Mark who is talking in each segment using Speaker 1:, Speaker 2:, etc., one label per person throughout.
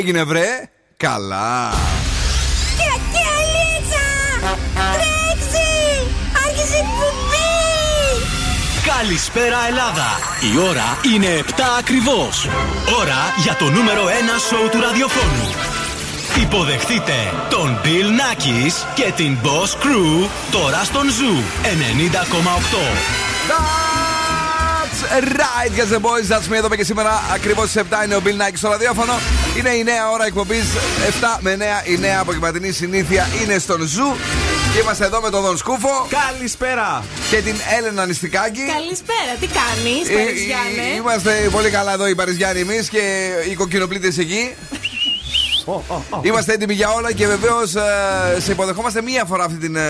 Speaker 1: έγινε βρε; Καλά.
Speaker 2: Και αλίτσα! Τρέξει Άρχισε εκπομπή!
Speaker 3: Καλησπέρα Ελλάδα. Η ώρα είναι 7 ακριβώς. Ώρα για το νούμερο 1 σοου του ραδιοφώνου Υποδεχτείτε τον Bill Nackis και την Boss Crew τώρα στον Zoo 90,8
Speaker 1: right, guys the boys. That's me εδώ και σήμερα ακριβώς στις 7 είναι ο Bill Nakis στο ραδιόφωνο. Είναι η νέα ώρα εκπομπής 7 με 9. Η νέα απογευματινή συνήθεια είναι στον Zoo. Και είμαστε εδώ με τον Δον Σκούφο.
Speaker 4: Καλησπέρα.
Speaker 1: Και την Έλενα Νηστικάκη.
Speaker 5: Καλησπέρα, τι κάνεις, ε, Παριζιάννε.
Speaker 1: Είμαστε πολύ καλά εδώ οι Παριζιάννοι εμείς και οι κοκκινοπλίτες εκεί. Είμαστε έτοιμοι για όλα και βεβαίως ε, σε υποδεχόμαστε μία φορά αυτή την ε,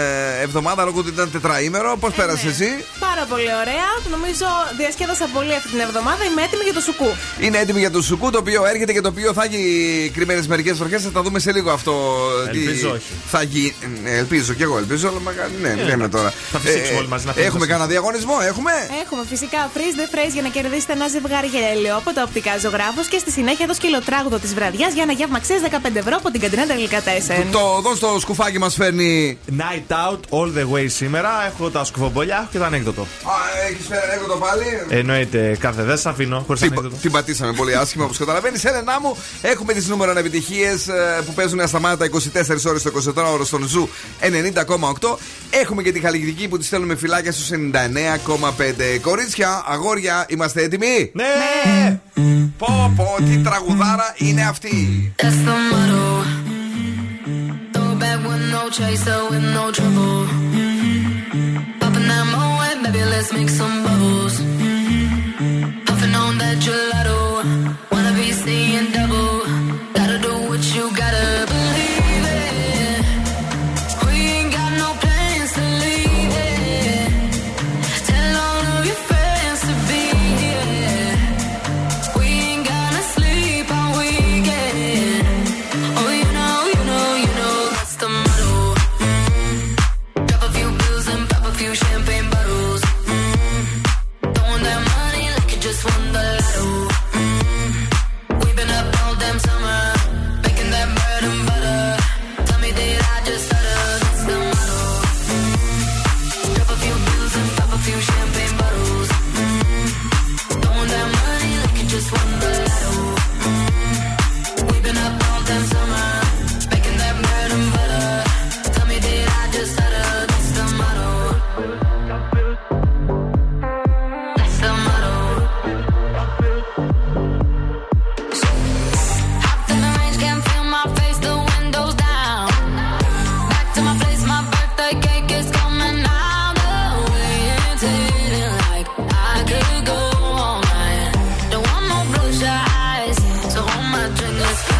Speaker 1: εβδομάδα λόγω ότι ήταν τετραήμερο. Πώς ε, πέρασες
Speaker 5: ναι.
Speaker 1: εσύ,
Speaker 5: Πάρα πολύ ωραία. Νομίζω διασκέδασα πολύ αυτή την εβδομάδα. Είμαι έτοιμη για το σουκού.
Speaker 1: Είναι έτοιμη για το σουκού το οποίο έρχεται και το οποίο θα έχει κρυμμένες μερικές φορέ. Θα τα δούμε σε λίγο αυτό.
Speaker 4: Ελπίζω τι όχι.
Speaker 1: Θα γι... Ελπίζω και εγώ ελπίζω, αλλά ναι, λέμε τώρα.
Speaker 4: Θα φυσήξουμε όλοι μαζί να
Speaker 1: Έχουμε κανένα διαγωνισμό, έχουμε;
Speaker 5: Έχουμε φυσικά freeze the phrase για να κερδίσετε ένα ζευγάρι γελίο από τα οπτικά ζωγράφους και στη συνέχεια το σκυλοτράγουδο της βραδιάς για ένα γεύμα 15 ευρώ από την καντίνα τελικά 4.
Speaker 1: Το εδώ στο σκουφάκι μας φέρνει.
Speaker 4: Night out all the way σήμερα. Έχω τα σκουφομπολιά, έχω και το ανέκδοτο.
Speaker 1: Α, έχεις φέρει ανέκδοτο πάλι;
Speaker 4: Εννοείται, κάθε δεν σας αφήνω χωρίς ανέκδοτο.
Speaker 1: Την πατήσαμε πολύ άσχημα όπως καταλαβαίνεις. Έλενά μου, έχουμε τις νούμερο επιτυχίες ε, που παίζουν ασταμάτα 24 ώρες το 24ωρο στον Zoo 90,8. Έχουμε και τη Χαλκιδική που τη στέλνουμε φιλάκια στους 99,5. Κορίτσια, αγόρια, είμαστε έτοιμοι;
Speaker 4: Ναι!
Speaker 1: Πω, πω, τι τραγουδάρα είναι αυτή.
Speaker 6: no chaser with no trouble. Popping that moe, baby, let's make some bubbles. Puffing on that gelato, wanna be seeing double. No blue eyes, so hold my drink, let's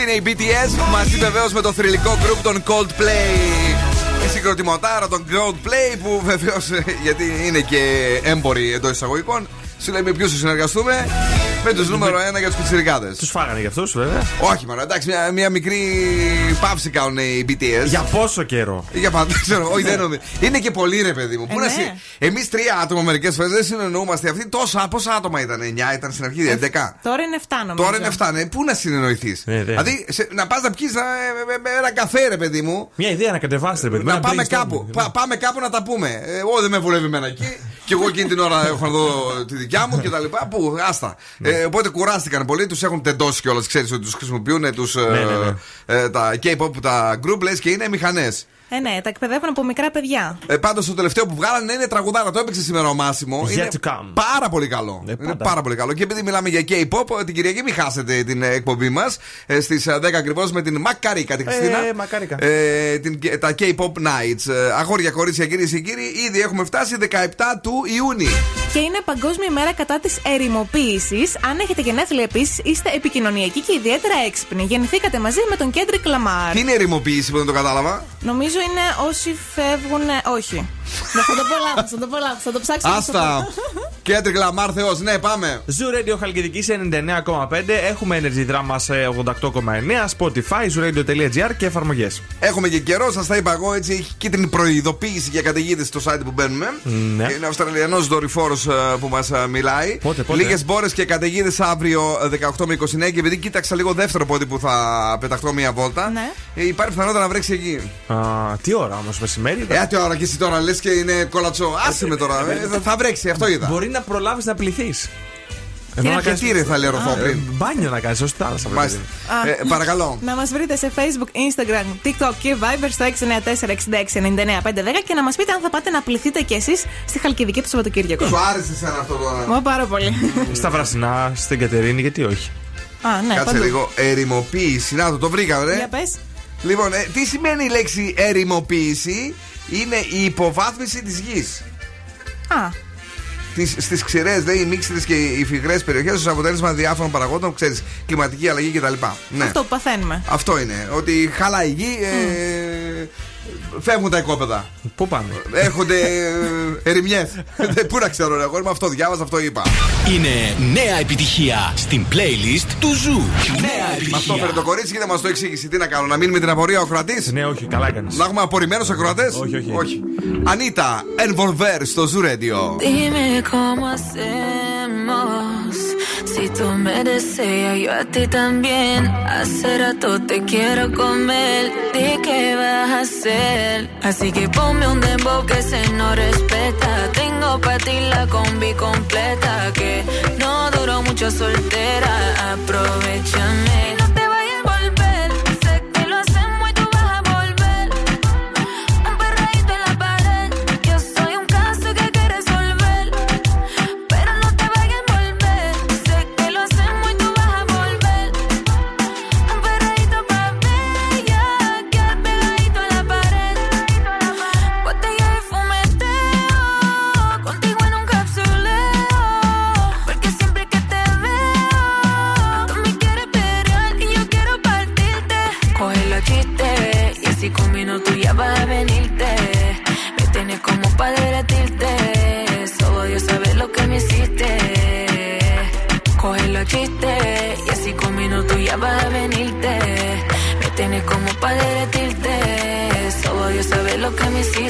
Speaker 1: Αυτή είναι η BTS μαζί βεβαίως με το θρηλυκό group των Coldplay. Η συγκροτηματάρα των Coldplay που βεβαίως γιατί είναι και έμποροι εντός εισαγωγικών. Σου λέει με ποιους συνεργαστούμε. Με τους νούμερο 1 για τους πιτσιρικάδες.
Speaker 4: Τους φάγανε για αυτούς, βέβαια.
Speaker 1: Όχι, μωρέ, εντάξει, μια, μια μικρή παύση κάνουν οι BTS.
Speaker 4: Για πόσο καιρό;
Speaker 1: Για πάντα, δεν ξέρω, όχι, δεν νομίζω. Είναι και πολύ ρε, παιδί μου. Πού
Speaker 5: Ε,
Speaker 1: να
Speaker 5: ναι.
Speaker 1: συ... Εμείς τρία άτομα μερικές φορές δεν συνεννοούμαστε. Αυτοί τόσα, πόσα άτομα ήταν, 9 ήταν στην αρχή, 11.
Speaker 5: Τώρα είναι 7 νομίζω.
Speaker 1: Τώρα είναι 7, ναι. Πού να συνεννοηθείς;
Speaker 4: Ναι, ναι.
Speaker 1: Δηλαδή, σε- να πας να πιεις ένα καφέ, ρε παιδί μου.
Speaker 4: Μια ιδέα να κατεβάσετε, παιδί.
Speaker 1: Να
Speaker 4: ένα
Speaker 1: πάμε
Speaker 4: brainstorming.
Speaker 1: κάπου. Πα- πάμε κάπου να τα πούμε. Ε, Εγώ δεν με βολεύει εμένα εκεί. Και εγώ εκείνη την ώρα έχω να δω τη δικιά μου και τα λοιπά. Πού, άστα.
Speaker 4: Ναι.
Speaker 1: Ε, οπότε κουράστηκαν πολύ. Τους έχουν τεντώσει κιόλας. Ξέρεις ότι τους χρησιμοποιούν τους, ε,
Speaker 4: Ναι, ναι, ναι.
Speaker 1: ε, τα K-pop, τα group λες και είναι μηχανές.
Speaker 5: Ε, ναι, τα εκπαιδεύουν από μικρά παιδιά.
Speaker 1: Ε, Πάντως το τελευταίο που βγάλανε είναι τραγουδάρα. Το έπαιξε σήμερα ο Μάσιμο.
Speaker 4: Yet
Speaker 1: είναι
Speaker 4: to come.
Speaker 1: πάρα πολύ καλό.
Speaker 4: Ε,
Speaker 1: είναι
Speaker 4: πάντα.
Speaker 1: πάρα πολύ καλό. Και επειδή μιλάμε για K-pop, την Κυριακή μην χάσετε την ε, εκπομπή μας στις 10 ακριβώς με την Μακαρίκα τη Χριστίνα.
Speaker 4: Ε, Μακαρίκα.
Speaker 1: Ε, την, τα K-pop Nights. Ε, αγόρια, κορίτσια, κυρίες και κύριοι, ήδη έχουμε φτάσει 17 του Ιούνιου.
Speaker 5: Και είναι Παγκόσμια ημέρα κατά της ερημοποίησης. Αν έχετε γενέθλια επίσης, είστε επικοινωνιακοί και ιδιαίτερα έξυπνοι. Γεννηθήκατε μαζί με τον Κέντρικ Λαμάρ.
Speaker 1: Τι είναι ερημοποίηση που δεν το κατάλαβα;
Speaker 5: Νομίζω είναι όσοι φεύγουν. Όχι. Δεν θα το πω λάθος, θα το πω λάθος. Θα το ψάξω. να σου το
Speaker 1: Άστα.
Speaker 5: πω.
Speaker 1: Κέντρικ Λαμάρ Θεός. Ναι, πάμε.
Speaker 4: Zoo Radio Χαλκιδική σε 99,5. Έχουμε Energy Drama σε 88,9. Spotify, zooradio.gr και εφαρμογές.
Speaker 1: Έχουμε και καιρό, σας τα είπα εγώ έτσι. Έχει κίτρινη προειδοποίηση για καταιγίδες στο site που μπαίνουμε.
Speaker 4: Ναι.
Speaker 1: Είναι Αυστραλιανός δορυφόρος που μας μιλάει.
Speaker 4: Πότε, πότε;
Speaker 1: Λίγες μπόρες και καταιγίδες αύριο ε, 18 με 29. Και επειδή κοίταξα λίγο δεύτερο πόδι που θα πεταχτώ μία βόλτα,
Speaker 5: Ναι.
Speaker 1: ε, υπάρχει πιθανότητα να βρέξει εκεί.
Speaker 4: Α, τι ώρα όμως, μεσημέρι.
Speaker 1: Ε, τι ώρα και εσύ τώρα λες και είναι κολατσό. Άσε με τώρα. ε, θα- θα βρέξει, αυτό είδα.
Speaker 4: Μπορεί να προλάβεις να πληθείς.
Speaker 1: Και τι ρε θα λέει ροφό πριν.
Speaker 4: Μπάνιο να κάνεις, ως θάλασσα. παιδί
Speaker 1: Μάλιστα.
Speaker 4: μου.
Speaker 1: Ε, παρακαλώ.
Speaker 5: Να μας βρείτε σε Facebook, Instagram, TikTok και Viber στο 694-6699-510 και να μας πείτε αν θα πάτε να πληθείτε κι εσείς στη Χαλκιδική το Σαββατοκύριακο.
Speaker 1: Σου άρεσε εσένα αυτό τώρα.
Speaker 5: Μα πάρα πολύ.
Speaker 4: Στα βρασινά, στην Κατερίνη, γιατί όχι;
Speaker 5: Α, ναι,
Speaker 1: Κάτσε
Speaker 5: παντού.
Speaker 1: λίγο. Ερημοποίηση. Να το, το βρήκα, ρε.
Speaker 5: Για πες.
Speaker 1: Λοιπόν, ε, τι σημαίνει η λέξη ερημοποίηση, είναι η υποβάθμιση της γης.
Speaker 5: Α,
Speaker 1: Στις ξηρές, λέει, οι μίξιδε και οι φυγρές περιοχές ως αποτέλεσμα διάφορων παραγόντων, ξέρεις, κλιματική αλλαγή κτλ. Ναι.
Speaker 5: αυτό που παθαίνουμε.
Speaker 1: Αυτό είναι. Ότι χαλάει η γη, ε, φεύγουν τα οικόπεδα.
Speaker 4: Πού πάμε.
Speaker 1: Έρχονται ε, ερημιές. Πού να ξέρω, ρε, εγώ είμαι αυτό διάβαζα, αυτό είπα.
Speaker 3: Είναι νέα επιτυχία στην playlist του Zoo. Νέα
Speaker 1: Με αυτό φέρε
Speaker 3: επιτυχία.
Speaker 1: το κορίτσι και δεν μας το εξήγησε. Τι να κάνω, να μείνουμε την απορία οι ακροατές.
Speaker 4: Ναι, όχι, καλά έκανες.
Speaker 1: Να έχουμε απορημένους ακροατές.
Speaker 4: Όχι, όχι.
Speaker 1: όχι. Anitta, Envolver στο Zoo Radio.
Speaker 7: Dime cómo hacemos. Si tú me deseas, yo a ti también. Hace rato te quiero comer. ¿De qué vas a hacer? Así que ponme un dembow que se no respeta. Tengo para ti la combi completa. Que no duró mucho soltera. Aprovechame. Chiste y así con minutos ya vas a venirte. Me tienes como para derretirte. Solo Dios sabe lo que me hiciste.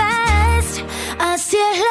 Speaker 2: Si es la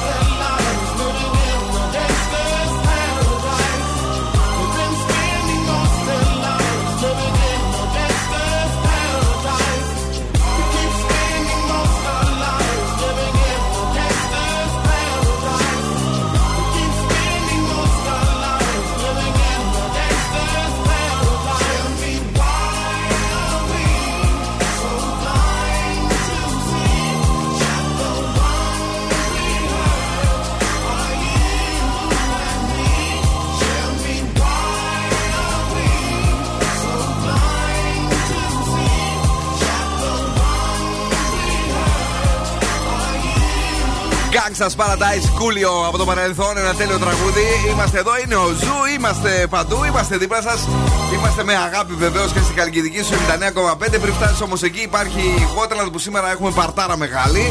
Speaker 8: You?
Speaker 1: Gangsta's Paradise Coolio από το παρελθόν, ένα τέλειο τραγούδι. Είμαστε εδώ, είναι ο Zoo, είμαστε παντού, είμαστε δίπλα σας. Είμαστε με αγάπη βεβαίως και στην Χαλκιδική στους 99,5. Πριν φτάσεις όμως εκεί υπάρχει η Gotland που σήμερα έχουμε παρτάρα μεγάλη.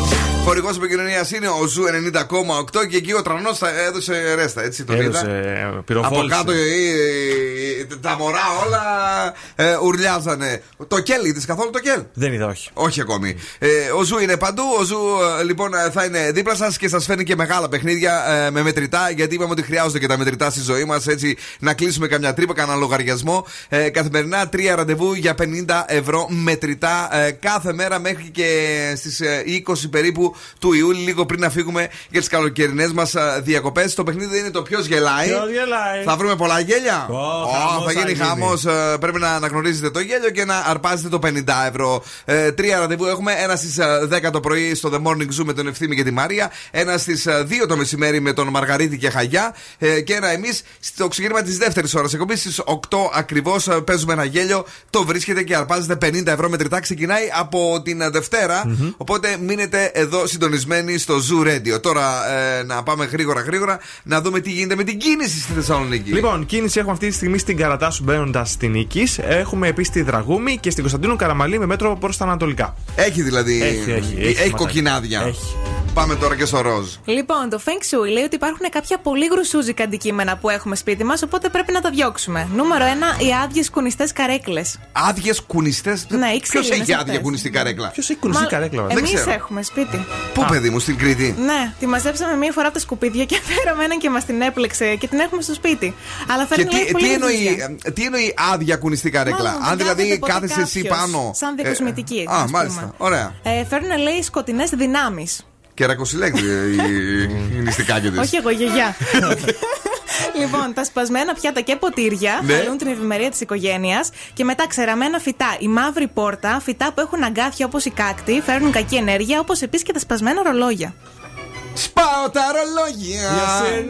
Speaker 1: Χορηγός επικοινωνίας είναι ο Zoo 90,8 και εκεί ο Τρανός έδωσε ρέστα, έτσι τον είδα.
Speaker 4: Έδωσε, ε,
Speaker 1: Από
Speaker 4: πυροβόληση.
Speaker 1: κάτω ε, ε, τα μωρά όλα ε, ουρλιάζανε. Το κέλ, είδες καθόλου το κέλ;
Speaker 4: Δεν είδα, όχι.
Speaker 1: Όχι ακόμη. Ε, ο Zoo είναι παντού. Ο Zoo ε, λοιπόν ε, θα είναι δίπλα σας και σας φέρνει και μεγάλα παιχνίδια ε, με μετρητά. Γιατί είπαμε ότι χρειάζονται και τα μετρητά στη ζωή μας. Έτσι να κλείσουμε καμιά τρύπα, κανένα λογαριασμό. Ε, καθημερινά τρία ραντεβού για 50 ευρώ μετρητά ε, κάθε μέρα μέχρι και στις 20 περίπου του Ιούλη, λίγο πριν να φύγουμε για τις καλοκαιρινές μας διακοπές. Το παιχνίδι είναι το ποιος γελάει.
Speaker 4: Ποιος γελάει;
Speaker 1: Θα βρούμε πολλά γέλια.
Speaker 4: Ω,
Speaker 1: Ω,
Speaker 4: χαμός
Speaker 1: θα γίνει
Speaker 4: θα γίνει.
Speaker 1: χαμός. Ε, πρέπει να αναγνωρίζετε το γέλιο και να αρπάζετε το 50 ευρώ. Ε, τρία ραντεβού έχουμε. Ένα στις 10 το πρωί στο The Morning Zoo με τον Ευθύμη και τη Μαρία. Ένα στις 2 το μεσημέρι με τον Μαργαρίτη και Χαγιά. Ε, και ένα εμείς στο ξεκίνημα της δεύτερης ώρας εκπομπής στις 8 ακριβώς παίζουμε ένα γέλιο. Το βρίσκετε και αρπάζετε 50 ευρώ μετρητά. Ξεκινάει από την ε, δευτερα Οπότε μείνετε εδώ συντονισμένοι στο Zoo Radio. Τώρα ε, να πάμε γρήγορα γρήγορα να δούμε τι γίνεται με την κίνηση στη Θεσσαλονίκη.
Speaker 4: Λοιπόν, κίνηση έχουμε αυτή τη στιγμή στην Καρατάσου μπαίνοντας στην Νίκη. Έχουμε επίσης τη Δραγούμη και στην Κωνσταντίνου Καραμαλή με μέτρο προς τα Ανατολικά.
Speaker 1: Έχει δηλαδή.
Speaker 4: Έχει, έχει, έχει
Speaker 1: έχει
Speaker 4: ματάκι.
Speaker 1: κοκκινάδια.
Speaker 4: Έχει.
Speaker 1: Πάμε τώρα και στο ροζ.
Speaker 5: Λοιπόν, το Feng Shui λέει ότι υπάρχουν κάποια πολύ γρουσούζικα αντικείμενα που έχουμε σπίτι μας, οπότε πρέπει να τα διώξουμε. Νούμερο 1, οι άδειε κουνιστέ καρέκλε.
Speaker 1: Άδειε κουνιστέ.
Speaker 5: Ναι, οι
Speaker 1: Ποιο
Speaker 5: ξύλινες
Speaker 1: έχει άδεια
Speaker 5: αυτές.
Speaker 1: κουνιστή καρέκλα.
Speaker 4: Ποιο έχει κουνιστή καρέκλα, βέβαια.
Speaker 1: Δεν
Speaker 5: Εμεί
Speaker 1: ξέρω.
Speaker 5: έχουμε σπίτι.
Speaker 1: Πού, παιδί μου, στην Κρήτη.
Speaker 5: Ναι, τη μαζέψαμε μία φορά από τα σκουπίδια και φέραμε έναν και μα την έπλεξε και την έχουμε στο σπίτι. Αλλά
Speaker 1: Και
Speaker 5: φέρνει λέει,
Speaker 1: τι,
Speaker 5: πολύ
Speaker 1: τι, εννοεί,
Speaker 5: γρουζιά.
Speaker 1: ε, τι εννοεί άδεια κουνιστή καρέκλα.
Speaker 5: Μάλλον
Speaker 1: Αν
Speaker 5: δεν
Speaker 1: δηλαδή
Speaker 5: κάθεται ποτέ
Speaker 1: κάθεσαι εσύ
Speaker 5: κάποιος,
Speaker 1: πάνω.
Speaker 5: Σαν
Speaker 1: ε,
Speaker 5: διακοσμητική.
Speaker 1: Α, μάλιστα. Ωραία.
Speaker 5: Ε, φέρνουν λέει σκοτεινέ δυνάμει.
Speaker 1: Και ρακοσυλέκτη η νηστικάκια τη.
Speaker 5: Όχι εγώ, γιαγιά. Λοιπόν, τα σπασμένα πιάτα και ποτήρια
Speaker 1: Ναι.
Speaker 5: χαλούν την ευημερία της οικογένειας. Και μετά ξεραμένα φυτά. Η μαύρη πόρτα, φυτά που έχουν αγκάθια όπως η κάκτη, φέρνουν κακή ενέργεια, όπως επίσης και τα σπασμένα ρολόγια.
Speaker 1: Σπάω τα ρολόγια.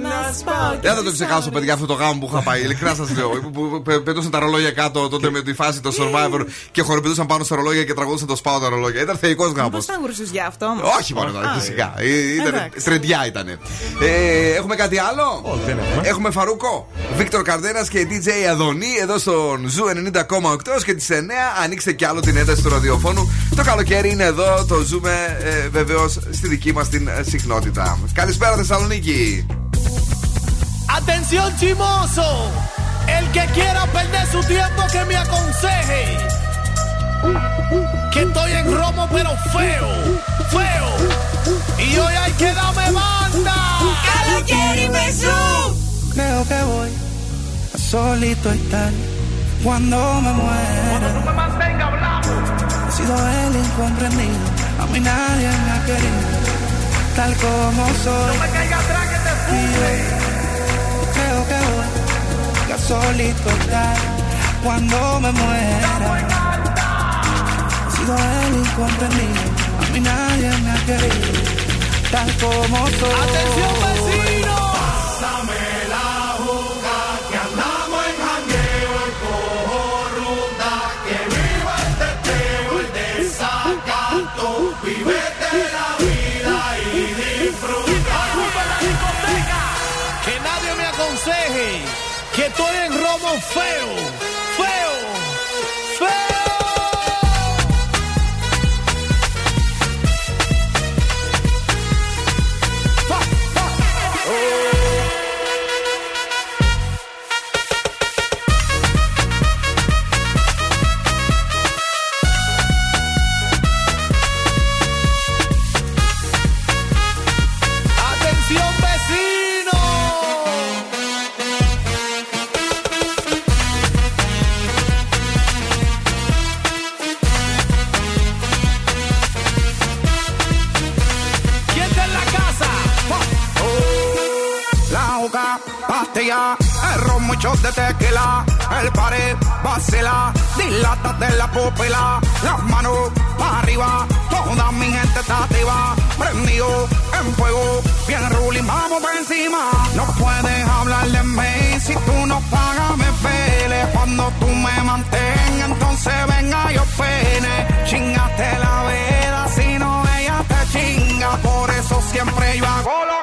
Speaker 5: Να σπάω και
Speaker 1: Δεν θα το
Speaker 5: τις
Speaker 1: ξεχάσω,
Speaker 5: άλλες.
Speaker 1: παιδιά, αυτό το γάμο που είχα πάει. Ειλικρινά σας λέω. που- που πε- Πετούσαν τα ρολόγια κάτω τότε με τη φάση το survivor και χοροπηδούσαν πάνω στα ρολόγια και τραγουδούσαν το σπάω τα ρολόγια. Ήταν θεϊκός γάμος.
Speaker 5: Πώ ήταν γουρσουζιά αυτό; Όμω.
Speaker 1: Όχι μόνο
Speaker 5: Α,
Speaker 1: φυσικά. Ε, Ήταν
Speaker 5: εντάξει.
Speaker 1: trendy ήταν. Ε, έχουμε κάτι άλλο;
Speaker 4: Όχι, δεν έχουμε.
Speaker 1: Έχουμε Farruko. Víctor Cárdenas και DJ Adoni εδώ στον Zoo 90,8 και τι 9. Ανοίξτε κι άλλο την ένταση του ραδιοφώνου. Το καλοκαίρι είναι εδώ. Το ζούμε ε, βεβαίως στη δική μας την ε, συχνότητα. Καλησπέρα Θεσσαλονίκη.
Speaker 9: Atención chimoso, el que quiera perder su tiempo que me aconseje. Que estoy en romo pero feo, feo. Y hoy hay que darme banda.
Speaker 10: Καλοκαίρι με σου.
Speaker 11: Creo que voy a solito estar cuando me muera. He sido el incomprendido, a mí nadie me ha querido, tal como soy. Y yo creo que voy a solito estar cuando me muera. He sido el incomprendido, a mí nadie me ha querido, tal como soy.
Speaker 9: Atención estoy en romo feo,
Speaker 11: muchos de tequila, el pared, vacila, dilata de la pupila, las manos para arriba, toda mi gente está activa, prendido en fuego, bien ruling, vamos por encima. No puedes hablar de mí si tú no pagas, me pele, cuando tú me mantengas, entonces venga yo pene, chingaste la veda, si no ella te chinga, por eso siempre yo hago lo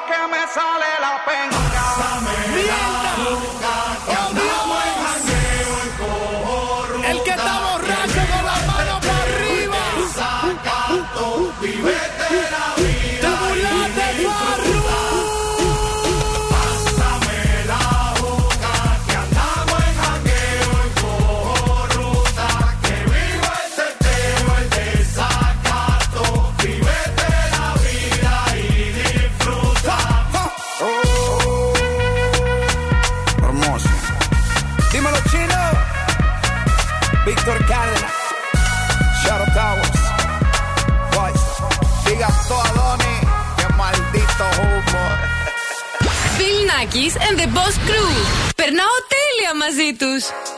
Speaker 12: και τα Boss Crew! Περνάω τέλεια μαζί τους!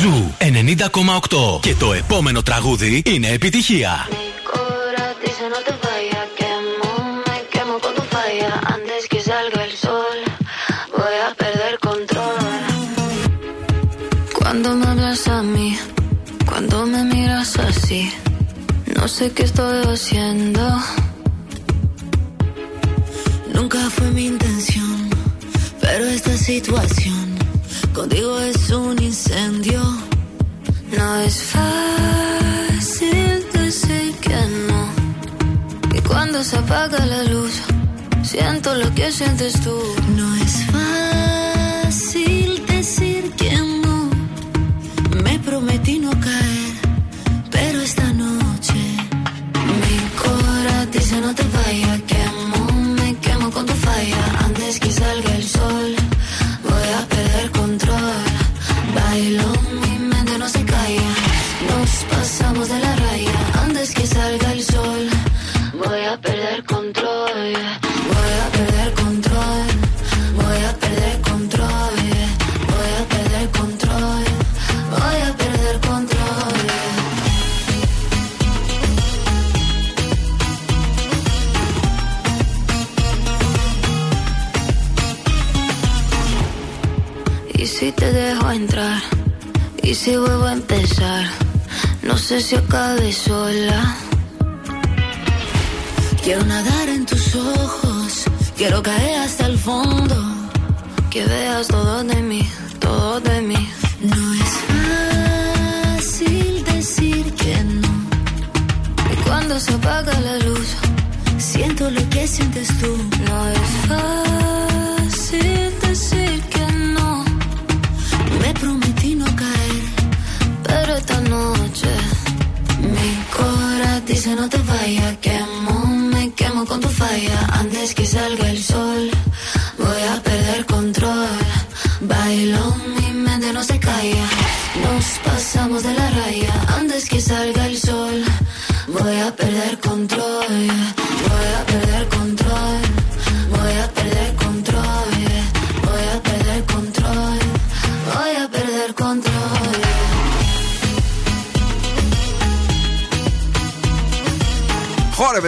Speaker 3: Ζου 90,8. Και το επόμενο τραγούδι είναι επιτυχία.
Speaker 2: Cora dice no te vayas, quemo, me quemo con tu falla. Antes que salga el sol, voy a perder control. Cuando me hablas a mí, cuando me miras así, no sé qué estoy haciendo. Nunca fue mi intención, pero esta situación contigo es un incendio. No es fácil decir que no. Y cuando se apaga la luz, siento lo que sientes tú. No es fácil decir que no. Me prometí no caer, pero esta noche mi cora dice no te vayas. Sola. Quiero nadar en tus ojos, quiero caer hasta el fondo, que veas todo de mí, todo de mí. No es fácil decir que no. Y cuando se apaga la luz, siento lo que sientes tú. No es fácil Antes que salga el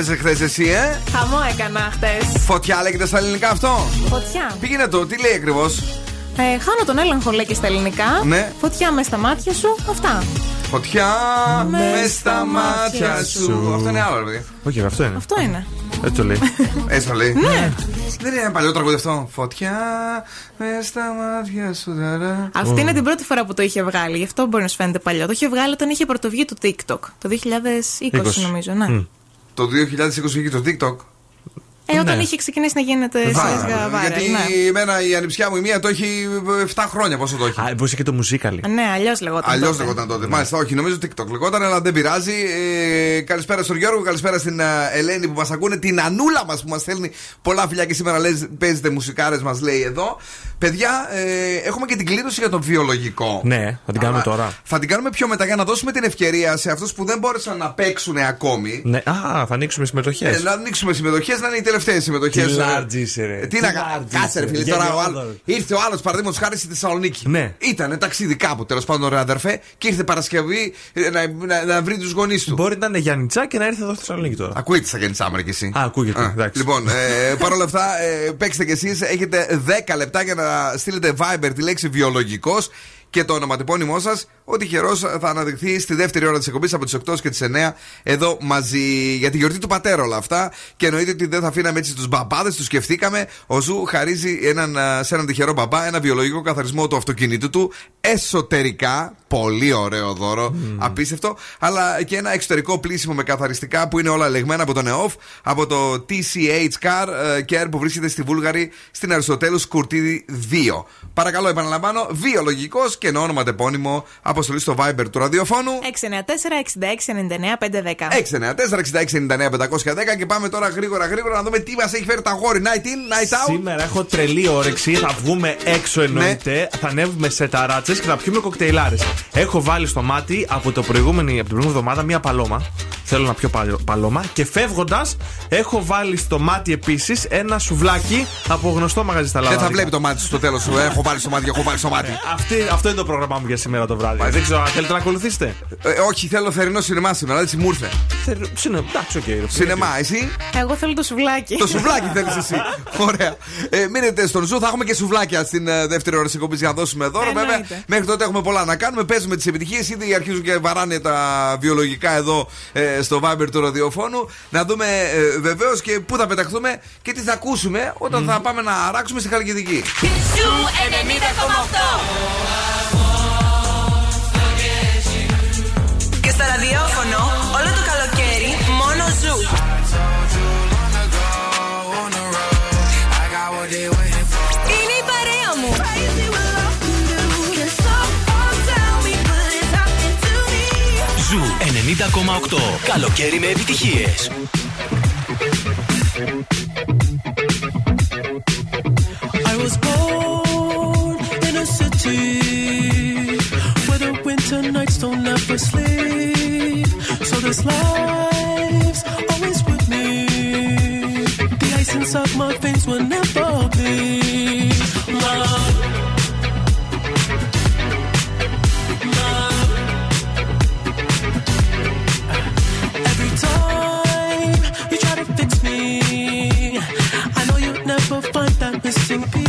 Speaker 1: Χόρευε χθε εσύ, ε!
Speaker 5: Χαμό έκανα χτες.
Speaker 1: Φωτιά λέγεται στα ελληνικά αυτό;
Speaker 5: Φωτιά.
Speaker 1: Πήγαινε το, τι λέει ακριβώς;
Speaker 5: Ε, χάνω τον έλεγχο, λέει και στα ελληνικά.
Speaker 1: Ναι.
Speaker 5: Φωτιά μες στα μάτια σου. Αυτά.
Speaker 1: Φωτιά μες στα μάτια σου. Αυτό είναι άλλο, ρε παιδί.
Speaker 4: Όχι, αυτό είναι.
Speaker 5: Αυτό είναι.
Speaker 4: Έτσι το λέει.
Speaker 1: Έτσι το λέει.
Speaker 5: Ναι.
Speaker 1: Δεν είναι ένα παλιό τραγούδι αυτό. Φωτιά μες στα μάτια σου. δαρά.
Speaker 5: Αυτή είναι την πρώτη φορά που το είχε βγάλει. Γι' αυτό μπορεί να σου φαίνεται παλιό. Το είχε βγάλει όταν είχε πρωτοβγεί το TikTok. Το 2020
Speaker 1: 20.
Speaker 5: νομίζω, ναι.
Speaker 1: Μμ. Το 2020 βγήκε το TikTok.
Speaker 5: Ε, όταν
Speaker 1: Ναι.
Speaker 5: είχε ξεκινήσει να γίνεται σιγά
Speaker 1: Βάρα,
Speaker 5: viral,
Speaker 1: Γιατί
Speaker 5: ναι.
Speaker 1: εμένα η ανιψιά μου η μία το έχει 7 χρόνια. Πόσο το έχει.
Speaker 4: Α, μπορεί και το μουσίκαλι.
Speaker 5: Ναι, αλλιώς λεγόταν.
Speaker 1: Αλλιώς
Speaker 5: τότε.
Speaker 1: λεγόταν τότε. Μάλιστα, όχι, νομίζω TikTok λεγόταν, αλλά δεν πειράζει. Ε, καλησπέρα στον Γιώργο, καλησπέρα στην ε, Ελένη που μας ακούνε, την Ανούλα μας που μας στέλνει πολλά φιλιά και σήμερα λες, παίζετε μουσικάρες, μας λέει εδώ. Παιδιά, ε, έχουμε και την κλήρωση για τον βιολογικό.
Speaker 4: Ναι, θα την κάνουμε
Speaker 1: Αλλά
Speaker 4: τώρα.
Speaker 1: Θα την κάνουμε πιο μετά για να δώσουμε την ευκαιρία σε αυτούς που δεν μπόρεσαν να παίξουν ακόμη.
Speaker 4: Ναι, α, θα ανοίξουμε συμμετοχές.
Speaker 1: Ε, να ανοίξουμε συμμετοχές, να είναι η τελευταία τελευταίες συμμετοχές.
Speaker 4: Τι large είσαι, ρε.
Speaker 1: Τι
Speaker 4: Τι
Speaker 1: να
Speaker 4: large
Speaker 1: κάνω. Κάτσε, ρε
Speaker 4: είσαι.
Speaker 1: φίλε. Τώρα ο
Speaker 4: Γελιόδωρο.
Speaker 1: άλλος- ήρθε ο άλλος παραδείγματος χάρη στη Θεσσαλονίκη.
Speaker 4: Ναι.
Speaker 1: Ήταν ταξίδι κάπου τέλος πάντων, ρε αδερφέ, και ήρθε Παρασκευή ε, να, να, να βρει τους γονείς του.
Speaker 4: Μπορεί να είναι Γιάννητσά και να έρθει εδώ στη Θεσσαλονίκη τώρα.
Speaker 1: Ακούγεται στα Γεννησάμερα κι εσύ.
Speaker 4: Α, ακούγεται. εντάξει.
Speaker 1: Λοιπόν, ε, παρόλα αυτά, ε, παίξτε κι εσείς. Έχετε 10 λεπτά για να στείλετε Viber τη λέξη βιολογικός και το ονοματεπώνυμό σας. Ο τυχερός θα αναδειχθεί στη δεύτερη ώρα της εκπομπής από τις 8 και τις 9 εδώ μαζί για τη γιορτή του πατέρα όλα αυτά. Και εννοείται ότι δεν θα αφήναμε έτσι τους μπαμπάδες, τους σκεφτήκαμε. Ο Zoo χαρίζει έναν, α, σε έναν τυχερό μπαμπά ένα βιολογικό καθαρισμό του αυτοκινήτου του εσωτερικά. Πολύ ωραίο δώρο, απίστευτο. Αλλά και ένα εξωτερικό πλύσιμο με καθαριστικά που είναι όλα ελεγμένα από τον ΕΟΦ, από το TCH Car ε, Care που βρίσκεται στη Βούλγαρη στην Αριστοτέλους Κουρτίδη 2. Παρακαλώ, επαναλαμβάνω, βιολογικός κενό ονοματεπώνυμο αποστολή στο Viber του ραδιοφώνου. 694-6699-510. 694-6699-510 και πάμε τώρα γρήγορα γρήγορα να δούμε τι μας έχει φέρει το αγόρι. Night in, night out.
Speaker 4: Σήμερα έχω τρελή όρεξη. Θα βγούμε έξω εννοείται. Θα ανέβουμε σε ταράτσες και θα πιούμε κοκτέιλάρες. Έχω βάλει στο μάτι από, το προηγούμενη, από την προηγούμενη εβδομάδα μία paloma. Θέλω να πιω pal- paloma. Και φεύγοντας, έχω βάλει στο μάτι επίσης ένα σουβλάκι από γνωστό μαγαζί στα
Speaker 1: Δεν
Speaker 4: Λαδάδικα.
Speaker 1: θα βλέπει το μάτι σου στο τέλος σου. Έχω βάλει στο μάτι, έχω βάλει στο μάτι.
Speaker 4: Αυτή, αυτό είναι το πρόγραμμά μου για σήμερα το βράδυ. Δεν ξέρω αν θέλετε να ακολουθήσετε;
Speaker 1: Ε, όχι, θέλω θερινό σινεμά σήμερα, έτσι μου ήρθε.
Speaker 4: Σινεμά, εντάξει, οκ. ρε.
Speaker 1: Σινεμά, εσύ;
Speaker 5: Εγώ θέλω το σουβλάκι.
Speaker 1: Το σουβλάκι θέλεις εσύ. Ωραία. Ε, μείνετε στον Zoo, θα έχουμε και σουβλάκια στην ε, δεύτερη ώρα της εκπομπής για να δώσουμε δώρο. Βέβαια,
Speaker 5: Εννοείται.
Speaker 1: μέχρι τότε έχουμε πολλά να κάνουμε. Παίζουμε τις επιτυχίες. Ήδη αρχίζουν και βαράνε τα βιολογικά εδώ ε, στο Viber του ραδιοφώνου. Να δούμε ε, βεβαίως και πού θα πεταχθούμε και τι θα ακούσουμε όταν θα πάμε να αράξουμε στη Χαλκιδική.
Speaker 13: Zoo 90,8.
Speaker 14: Στο ραδιόφωνο όλο το καλοκαίρι μόνο Zoo.
Speaker 9: Είναι η παρέα μου.
Speaker 3: Zoo 90,8. Καλοκαίρι με επιτυχίες.
Speaker 15: I was born in a city where the nights don't ever sleep. So this life's always with me. The ice inside my veins will never be Love. Love. Every time you try to fix me, I know you'll never find that missing piece.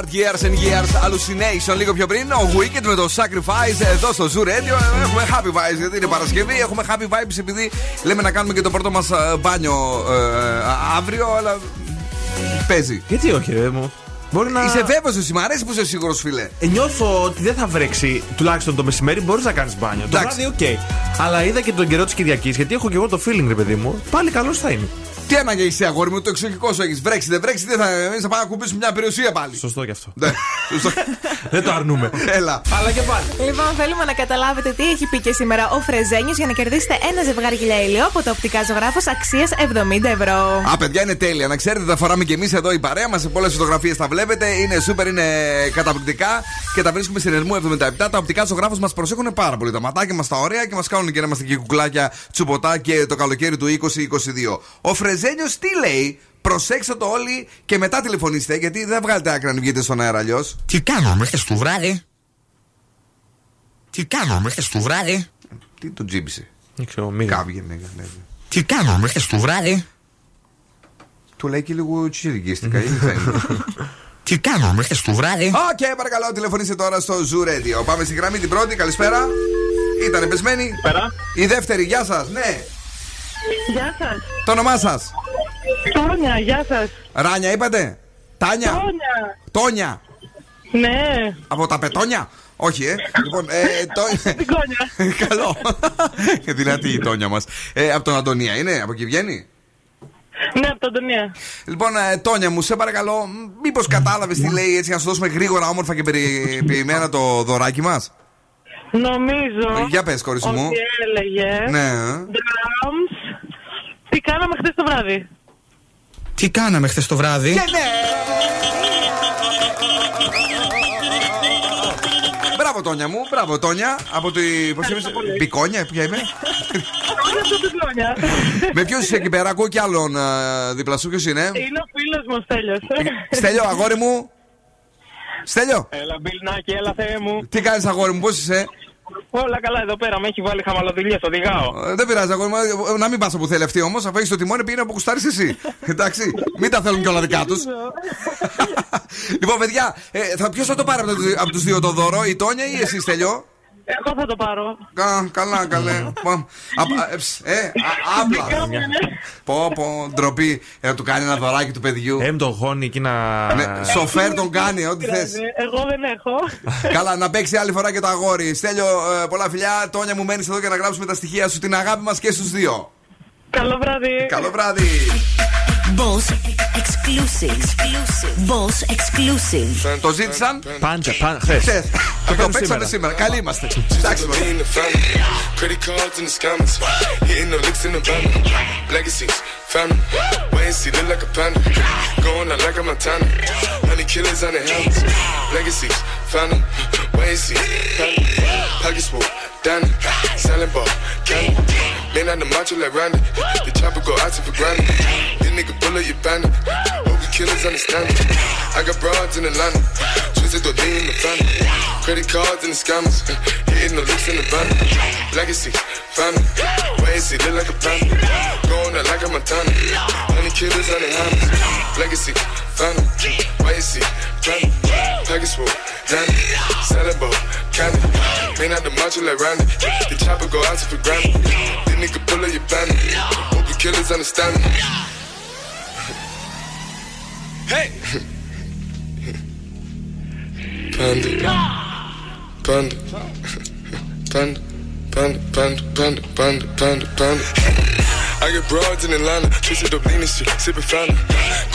Speaker 1: Regard Years and Years Hallucination λίγο πιο πριν. Ο Weeknd με το Sacrifice εδώ στο Zoo Radio. Έχουμε happy vibes γιατί είναι Παρασκευή. Έχουμε happy vibes επειδή λέμε να κάνουμε και το πρώτο μας μπάνιο ε, αύριο, αλλά παίζει.
Speaker 4: Γιατί όχι, ρε μου. Μπορεί να...
Speaker 1: Είσαι βέβαιος εσύ, μ' αρέσει που είσαι σίγουρος, φίλε.
Speaker 4: Ε, νιώθω ότι δεν θα βρέξει τουλάχιστον το μεσημέρι. Μπορείς να κάνεις μπάνιο. Το
Speaker 1: Εντάξει.
Speaker 4: βράδυ, οκ. Αλλά είδα και τον καιρό της Κυριακής, γιατί έχω και εγώ το feeling, ρε παιδί μου. Πάλι καλός θα είναι.
Speaker 1: Τι ανάγκη έχεις, αγόρι μου, το εξοχικό σου έχεις. Βρέξει, δεν βρέξει, δεν θα, εμείς θα πάμε να κουμπίσουμε μια περιουσία πάλι.
Speaker 4: Σωστό κι αυτό.
Speaker 1: Ναι, σωστό.
Speaker 4: δεν το αρνούμε.
Speaker 1: Έλα.
Speaker 4: Αλλά και πάλι.
Speaker 5: Λοιπόν, θέλουμε να καταλάβετε τι έχει πει και σήμερα ο Φρεζένιος για να κερδίσετε ένα ζευγάρι γυαλιά ηλιό από το οπτικά ζωγράφο αξίας 70 ευρώ.
Speaker 1: Α, παιδιά, είναι τέλεια. Να ξέρετε, τα φοράμε και εμείς εδώ η παρέα μας. Σε πολλές φωτογραφίες τα βλέπετε. Είναι σούπερ, είναι καταπληκτικά και τα βρίσκουμε στην Ερμού 77. Τα οπτικά ζωγράφους μας προσέχουν πάρα πολύ. Τα ματάκια μας τα ωραία και μας κάνουν και να είμαστε και κουκλάκια τσουποτά και το καλοκαίρι του 2022. Ο Φρεζένιος τι λέει; Προσέξτε το όλοι και μετά τηλεφωνήστε γιατί δεν βγάλετε άκρη αν βγείτε στον αέρα αλλιώς.
Speaker 16: Τι κάνουμε χθες το βράδυ; Τι κάνουμε χθες το βράδυ;
Speaker 1: Τι τον τσίμπησε;
Speaker 4: Δεν ξέρω, μύγα.
Speaker 1: Κάβγε, ναι, ναι.
Speaker 16: Τι κάνουμε χθες το βράδυ;
Speaker 1: Του λέει και λίγο τσιρικίστηκα. ή δεν είναι.
Speaker 16: Τι κάνουμε χθες το βράδυ;
Speaker 1: Οκ, παρακαλώ, τηλεφωνήστε τώρα στο Zoo Radio. Πάμε στη γραμμή την πρώτη, καλησπέρα. Ήταν πεσμένη.
Speaker 17: Πέρα.
Speaker 1: Η δεύτερη, γεια σας, ναι.
Speaker 17: Γεια σας.
Speaker 1: Το όνομά σας.
Speaker 17: Τόνια, γεια σας.
Speaker 1: Ράνια είπατε; Τάνια.
Speaker 17: Τόνια.
Speaker 1: Τόνια.
Speaker 17: Ναι.
Speaker 1: Από τα πετόνια; Όχι, ε. λοιπόν, ε, το...
Speaker 17: Την κόνια.
Speaker 1: Καλό. Δυνατή η τόνια μας. Ε, από τον Αντωνία είναι, από εκεί βγαίνει;
Speaker 17: Ναι, από τον Τονία.
Speaker 1: Λοιπόν, ε, Τόνια μου, σε παρακαλώ, μήπως κατάλαβες τι λέει έτσι, να σου δώσουμε γρήγορα, όμορφα και περιποιημένα το δωράκι μας;
Speaker 17: Νομίζω.
Speaker 1: Για πες, κορίτσι μου.
Speaker 17: Ότι έλεγες.
Speaker 1: Ναι.
Speaker 17: Drums. Τι κάναμε χθες το βράδυ;
Speaker 16: Τι κάναμε χθες το βράδυ;
Speaker 1: Και ναι! Μπράβο, Τόνια μου, μπράβο, Τόνια. Από τη. Πώς είπε, Μπικόνια, ποια είμαι;
Speaker 17: Όχι από την Τόνια.
Speaker 1: Με ποιου είσαι εκεί πέρα, ακούω κι άλλον ε, δίπλα σου, ποιος είναι;
Speaker 17: Είναι ο φίλος μου, Στέλιος.
Speaker 1: Στέλιο, αγόρι μου. Στέλιο,
Speaker 17: Έλα, Μπιλνάκι, έλα, Θεέ μου.
Speaker 1: τι κάνεις, αγόρι μου, πώς είσαι;
Speaker 18: Όλα καλά εδώ πέρα, με έχει βάλει χαμαλοδηλίε, οδηγάω.
Speaker 1: Ε, Δεν πειράζει, αγόρι μου. Ε, Να μην πας όπου θέλει αυτή όμως. Αφού έχεις το τιμόνι, πήγαινε όπου κουστάρει εσύ. Εντάξει. Μην τα θέλουν και όλα δικά τους. λοιπόν, παιδιά, ε, θα, ποιο θα το πάρει από, το- από τους δύο το δώρο, η Τόνια ή εσύ, Στέλιο;
Speaker 18: Εγώ θα το πάρω.
Speaker 1: Κα, καλά, καλέ. Πω, α, α, ε, ψ, ε, α, Άπλα. Πω, πω, ντροπή. Ε, Να του κάνει ένα δωράκι του παιδιού.
Speaker 4: Έμ το γόνι εκεί να.
Speaker 1: Ναι, σοφέρ τον κάνει, ό,τι θες.
Speaker 18: Εγώ δεν έχω.
Speaker 1: Καλά, να παίξει άλλη φορά και το αγόρι. Στέλιο, ε, πολλά φιλιά. Τόνια μου μένεις εδώ για να γράψουμε τα στοιχεία σου. Την αγάπη μας και στους δύο.
Speaker 18: Καλό βράδυ.
Speaker 1: Καλό βράδυ.
Speaker 6: Boss exclusive. Boss exclusive.
Speaker 1: Το ζήτησαν.
Speaker 4: Πάντα, πάντα. Χθε.
Speaker 1: Χθες. Το
Speaker 4: κάνουμε
Speaker 1: παίξαμε
Speaker 4: σήμερα.
Speaker 1: σήμερα. Καλοί είμαστε. Εντάξει, μωρέ.
Speaker 19: in the family. Credit cards and the scammers. Hitting the licks in the van. Legacies, family. Wait and see, look like a panda. Going out like a Montana. Honey killers on the helmets. Legacies, family. Wait and see, family. Pockets full, Danny. Selling ball, candy. Man on the macho like Randy. The chopper go out for granted. This nigga pull up your bandit. Hope you killers understand it. I got broads in Atlanta. Twisted the lean in the family. Credit cards and the scammers. Hitting the licks in the van. Legacy, family. And see, look like a panda. Going out like a Montana. Honey killers on the hammers. Legacy, family. And see, family. Package full, Danny. Ball, candy. Man out the macho like Randy. The chopper go out for granted. Nigga pull up your bandit. Hope you killers understand me. Hey! Panda. Panda. Panda. Panda, panda, panda, panda, panda, panda. I get broads in Atlanta, twisted up lean and shit, sipping fountain.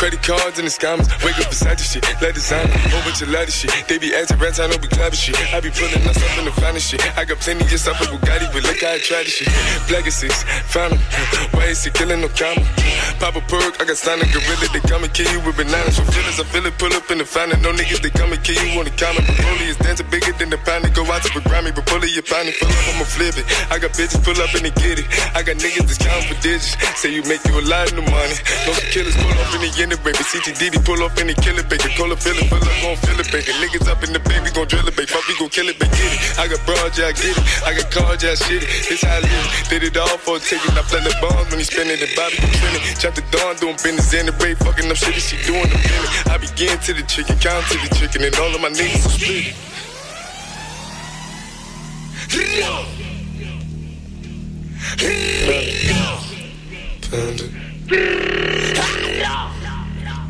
Speaker 19: Credit cards in the scammers, wake up beside your shit, let designer, whole bunch of ladder shit. They be acting rats, I know we clapping shit. I be pulling myself in the finest shit. I got plenty of stuff with Bugatti, but look how I try this shit. Black is six, fountain, why is he killing no comma? Pop a perk, I got signed a gorilla, they come and kill you with bananas. For feelings, I feel it, pull up in the fountain. No niggas, they come and kill you on the counter. Broly is dancing bigger than the pound. Go out to the Grammy, but pull it, your pound, pull up, I'ma flip it. I got bitches pull up and they get it. I got niggas that's counting for digits. Say you make you a lot of money. Those killers pull up in the end of baby. CTDD pull up in the kill it, baby. Call it, feel it, pull gon' feel it, baby. Niggas up in the baby, gon' drill it, baby. Fuck, we gon' kill it, baby. Get it. I got broad, yeah, I get it. I got cards, yeah, I shit it. This how I live. Did it all for a ticket. I play the bombs when he spinning the Bobby be trending. Chop the dawn, doing business in the break. Fucking up shit, she doing the minute. I begin to the chicken, count to the chicken, and all of my niggas are split. Panda.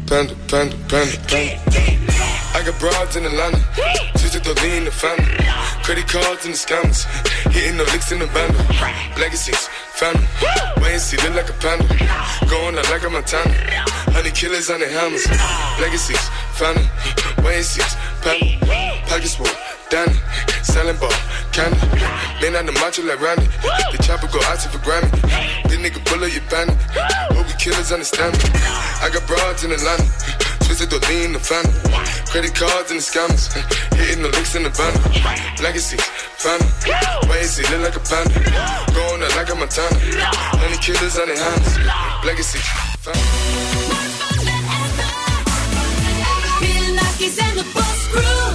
Speaker 19: Panda, panda, panda, panda. I got broads in Atlanta, twisted the lean in the family. Credit cards and the scammers, hitting the licks in the band. Legacies, family, wait see, look like a panda. Going out like a Montana, honey killers on the hammers. Legacies, family, wait and see, panda. Pockets Danny, selling ball, candy. Man on the macho like Randy, the chopper go out to for Grammy. This nigga pull up your bandit, hope you killers understand me. I got broads in the Atlanta, twisted the lean in the family. Credit cards and the scammers, hitting the licks in the van. Legacy, family, wait and see, look like a panda. Going out like a Montana, honey killers on their hands. Legacy, family.
Speaker 6: Bill Nackis and the Boss Crew.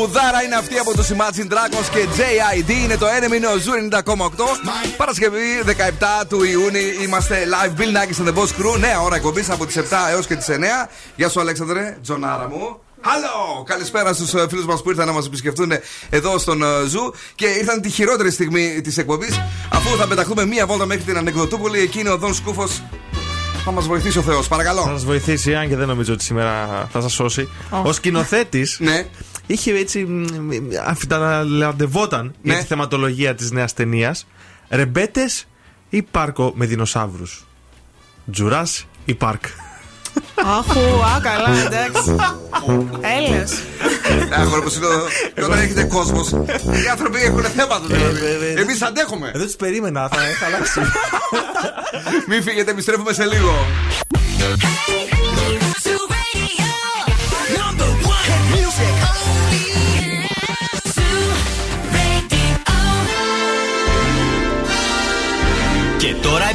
Speaker 1: τραγουδάρα είναι αυτή από τους Imagine Dragons και JID. Είναι το Enemy είναι ο Zoo 90,8. Παρασκευή 17 του Ιούνιου είμαστε live. Bill Nakis and the Boss Crew. Νέα ώρα εκπομπής από τις 7 έως και τις 9. Γεια σου, Αλέξανδρε, Τζονάρα μου. Hello! Καλησπέρα στους φίλους μας που ήρθαν να μας επισκεφτούν εδώ στον ε, Zoo και ήρθαν τη χειρότερη στιγμή της εκπομπής αφού θα πεταχτούμε μία βόλτα μέχρι την Ανεκδοτούπολη. Εκεί είναι ο Δον Σκούφος. Θα μας βοηθήσει ο Θεός, παρακαλώ.
Speaker 4: Θα σας βοηθήσει, αν και δεν νομίζω ότι σήμερα θα σας σώσει.
Speaker 1: Oh.
Speaker 4: Ο σκηνοθέτης
Speaker 1: ναι.
Speaker 4: Είχε έτσι. μ, μ, Αφιταλαντευόταν για
Speaker 1: Ναι.
Speaker 4: τη θεματολογία της νέας ταινίας. Ρεμπέτες ή πάρκο με δεινοσαύρους; Τζουράς ή πάρκ;
Speaker 5: Αχου, α, καλά, εντάξει. Έλεω.
Speaker 1: Άχορο που Και όταν έχετε κόσμος, οι άνθρωποι έχουν θέματα δηλαδή. Εμείς αντέχουμε.
Speaker 4: Δεν τους περίμενα, θα είχα αλλάξει.
Speaker 1: Μην φύγετε, επιστρέφουμε σε λίγο.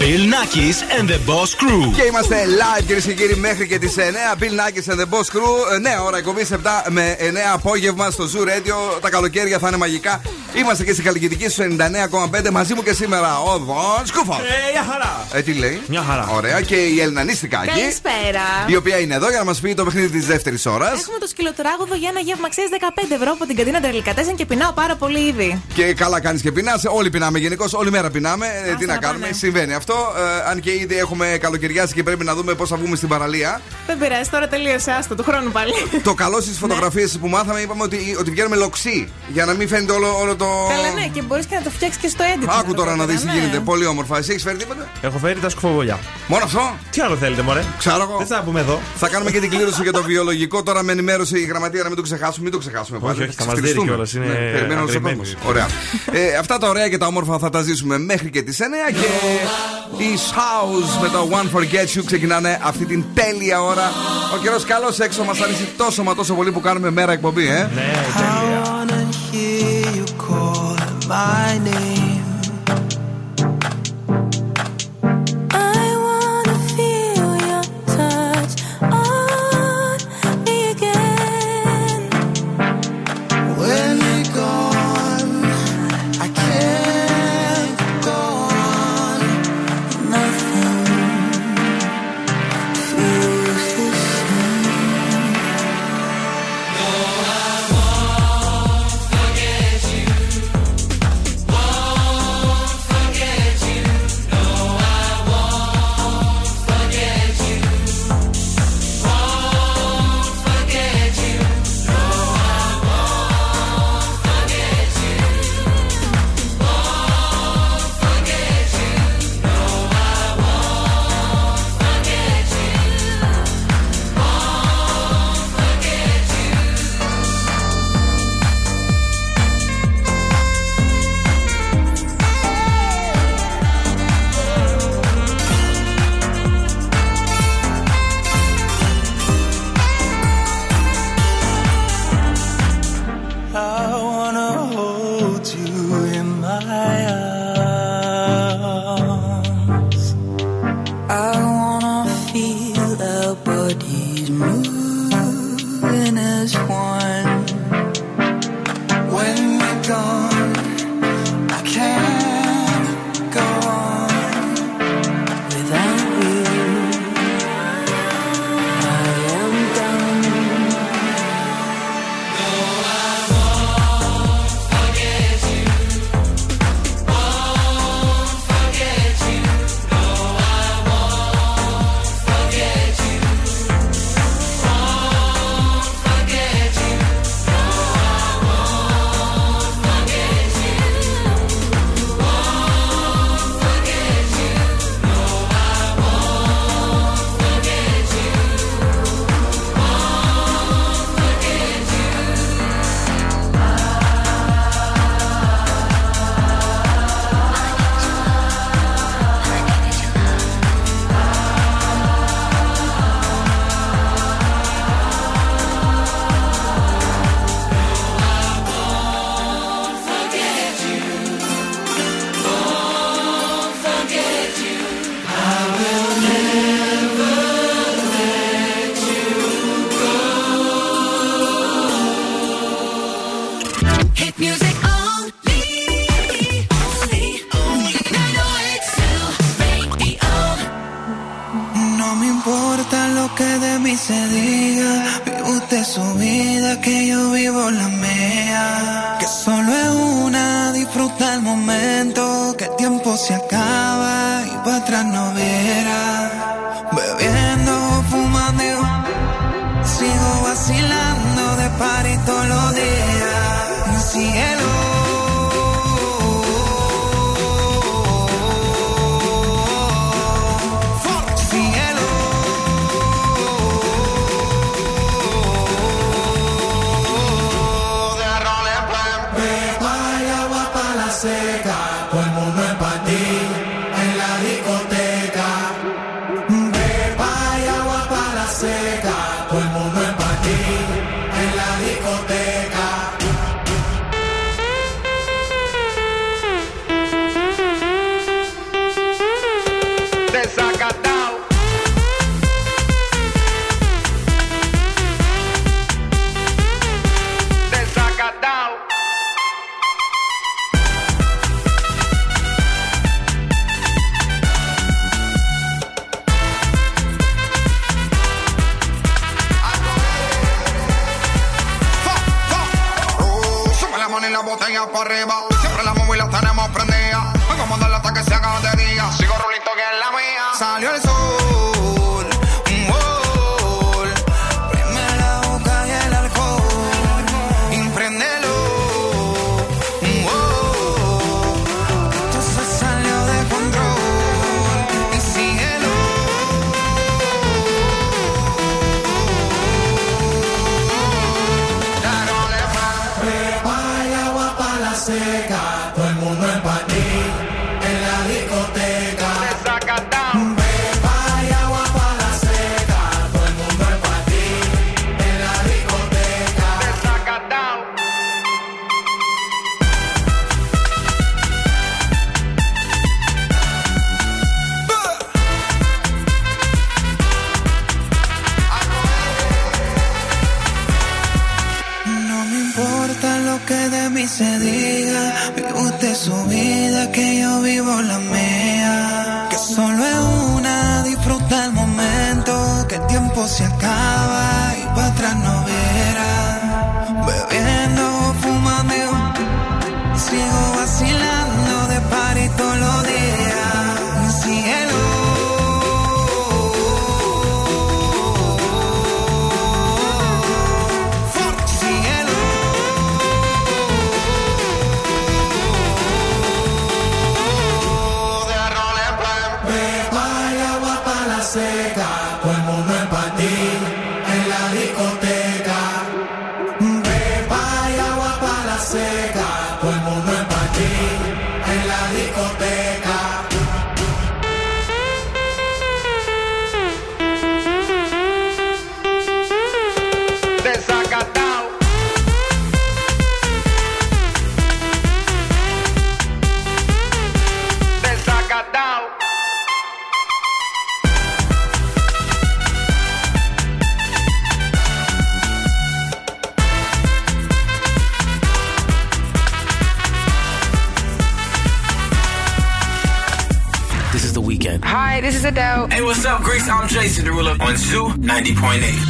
Speaker 3: Bill Nackis and the Boss Crew.
Speaker 1: Και είμαστε live κυρίες και κύριοι μέχρι και τις 9. Bill Nackis and the Boss Crew. Ε, Νέα ώρα εκπομπή 7 με 9 απόγευμα στο Zoo Radio. Τα καλοκαίρια θα είναι μαγικά. Είμαστε και στη καλλιτική στους 99,5 μαζί μου και σήμερα ο Βον Σκούφος.
Speaker 4: Ε, για χαρά.
Speaker 1: Ε, τι λέει;
Speaker 4: Μια χαρά.
Speaker 1: Ωραία. Και η Ελληνανίστικα εκεί.
Speaker 5: Καλησπέρα.
Speaker 1: Η οποία είναι εδώ για να μας πει το παιχνίδι της δεύτερης ώρας.
Speaker 5: Έχουμε το σκυλοτράγουδο για ένα γεύμα αξία 15 ευρώ από την καντίνα Τερλικατέσεν και πεινάω πάρα πολύ ήδη.
Speaker 1: Και καλά κάνεις και πεινάς. Όλοι πεινάμε γενικώς. Όλη μέρα πεινάμε. Ε, τι να
Speaker 5: να
Speaker 1: κάνουμε.
Speaker 5: πάνε.
Speaker 1: Συμβαίνει αυτό. Ε, αν και ήδη έχουμε καλοκαιριάσει και πρέπει να δούμε πώς θα βγούμε στην παραλία.
Speaker 5: Δεν πειράζει, τώρα τελείωσε άστο του χρόνου πάλι.
Speaker 1: το καλό στις φωτογραφίες που μάθαμε είπαμε ότι, ότι βγαίνουμε λοξί. Για να μην φαίνεται όλο, όλο το.
Speaker 5: Καλά, ναι, και μπορείς και να το φτιάξεις και στο edit.
Speaker 1: Άκου τώρα να δεις τι
Speaker 5: ναι.
Speaker 1: γίνεται. Πολύ όμορφα. Εσύ έχεις φέρει τίποτα;
Speaker 4: Έχω φέρει τα σκουφοβολιά.
Speaker 1: Μόνο αυτό;
Speaker 4: Τι άλλο θέλετε, μωρέ;
Speaker 1: Ξέρω εγώ.
Speaker 4: Δεν θα τα πούμε εδώ.
Speaker 1: Θα κάνουμε και την κλήρωση για το βιολογικό. Τώρα με ενημέρωσε η γραμματεία να μην το ξεχάσουμε. Μην το ξεχάσουμε
Speaker 4: Όχι,
Speaker 1: πάλι.
Speaker 4: όχι, θα μας δίνει
Speaker 1: ξεφτυλιστούμε.
Speaker 4: κιόλας, είναι
Speaker 1: Ναι, περιμένω όλος ο
Speaker 4: αγριεμένοι.
Speaker 1: κόσμος. Ωραία. ε, αυτά τα ωραία και τα όμορφα θα τα ζήσουμε μέχρι και τις 9 και η House με το One Forget You ξεκινάνε αυτή την τέλεια ώρα. Ο καιρός καλό έξω μας αρέσει τόσο μα τόσο πολύ που κάνουμε μέρα εκπομπή, ε.
Speaker 4: Ναι,
Speaker 15: I
Speaker 2: Zoo 90.8.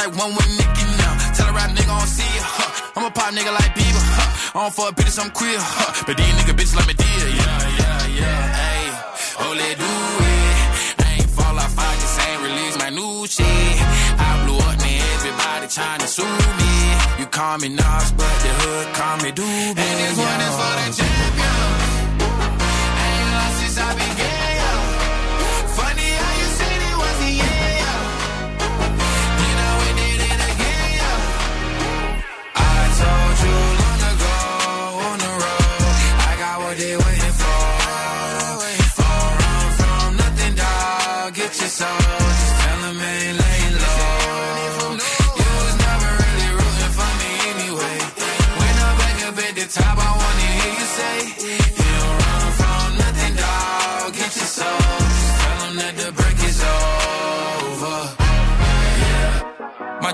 Speaker 8: Like one with Nicky now. Tell a rap nigga I don't see ya, huh. I'm a pop nigga like Bieber, huh. I don't fuck bitches, I'm queer, huh. But these nigga bitches like me dear, yeah, yeah, yeah. Hey, oh, let do it. I ain't fall off, I just ain't release my new shit. I blew up, man, everybody trying to sue me. You call me Nas, but the hood call me Doobie. And this one is for the champion. I ain't lost since I began,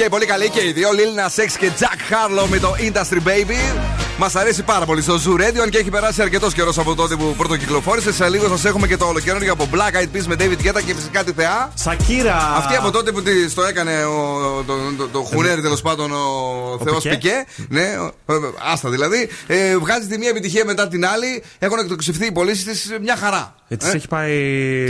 Speaker 8: Is over.
Speaker 1: Οκ, πολύ καλή και οι δύο. Lil Nas X και Jack Harlow με το Industry Baby. Μας αρέσει πάρα πολύ στο Zoo Radio, αν και έχει περάσει αρκετός καιρός από τότε που πρώτο κυκλοφόρησε. Σε λίγο σας έχουμε και το ολοκαίρι από Black Eyed Peas με David Guetta και φυσικά τη Θεά.
Speaker 4: Σακύρα.
Speaker 1: Αυτή από τότε που της το έκανε ο, το, το, το χουνέρι τέλος πάντων ο, Θεός
Speaker 4: Πικέ.
Speaker 1: Πικέ. Ναι, ο- ε, άστα δηλαδή. Ε, βγάζει τη μία επιτυχία μετά την άλλη. Έχουν εκτοξευθεί οι πωλήσεις της μια χαρά.
Speaker 4: Ε, της
Speaker 1: Ε,
Speaker 4: έχει πάει.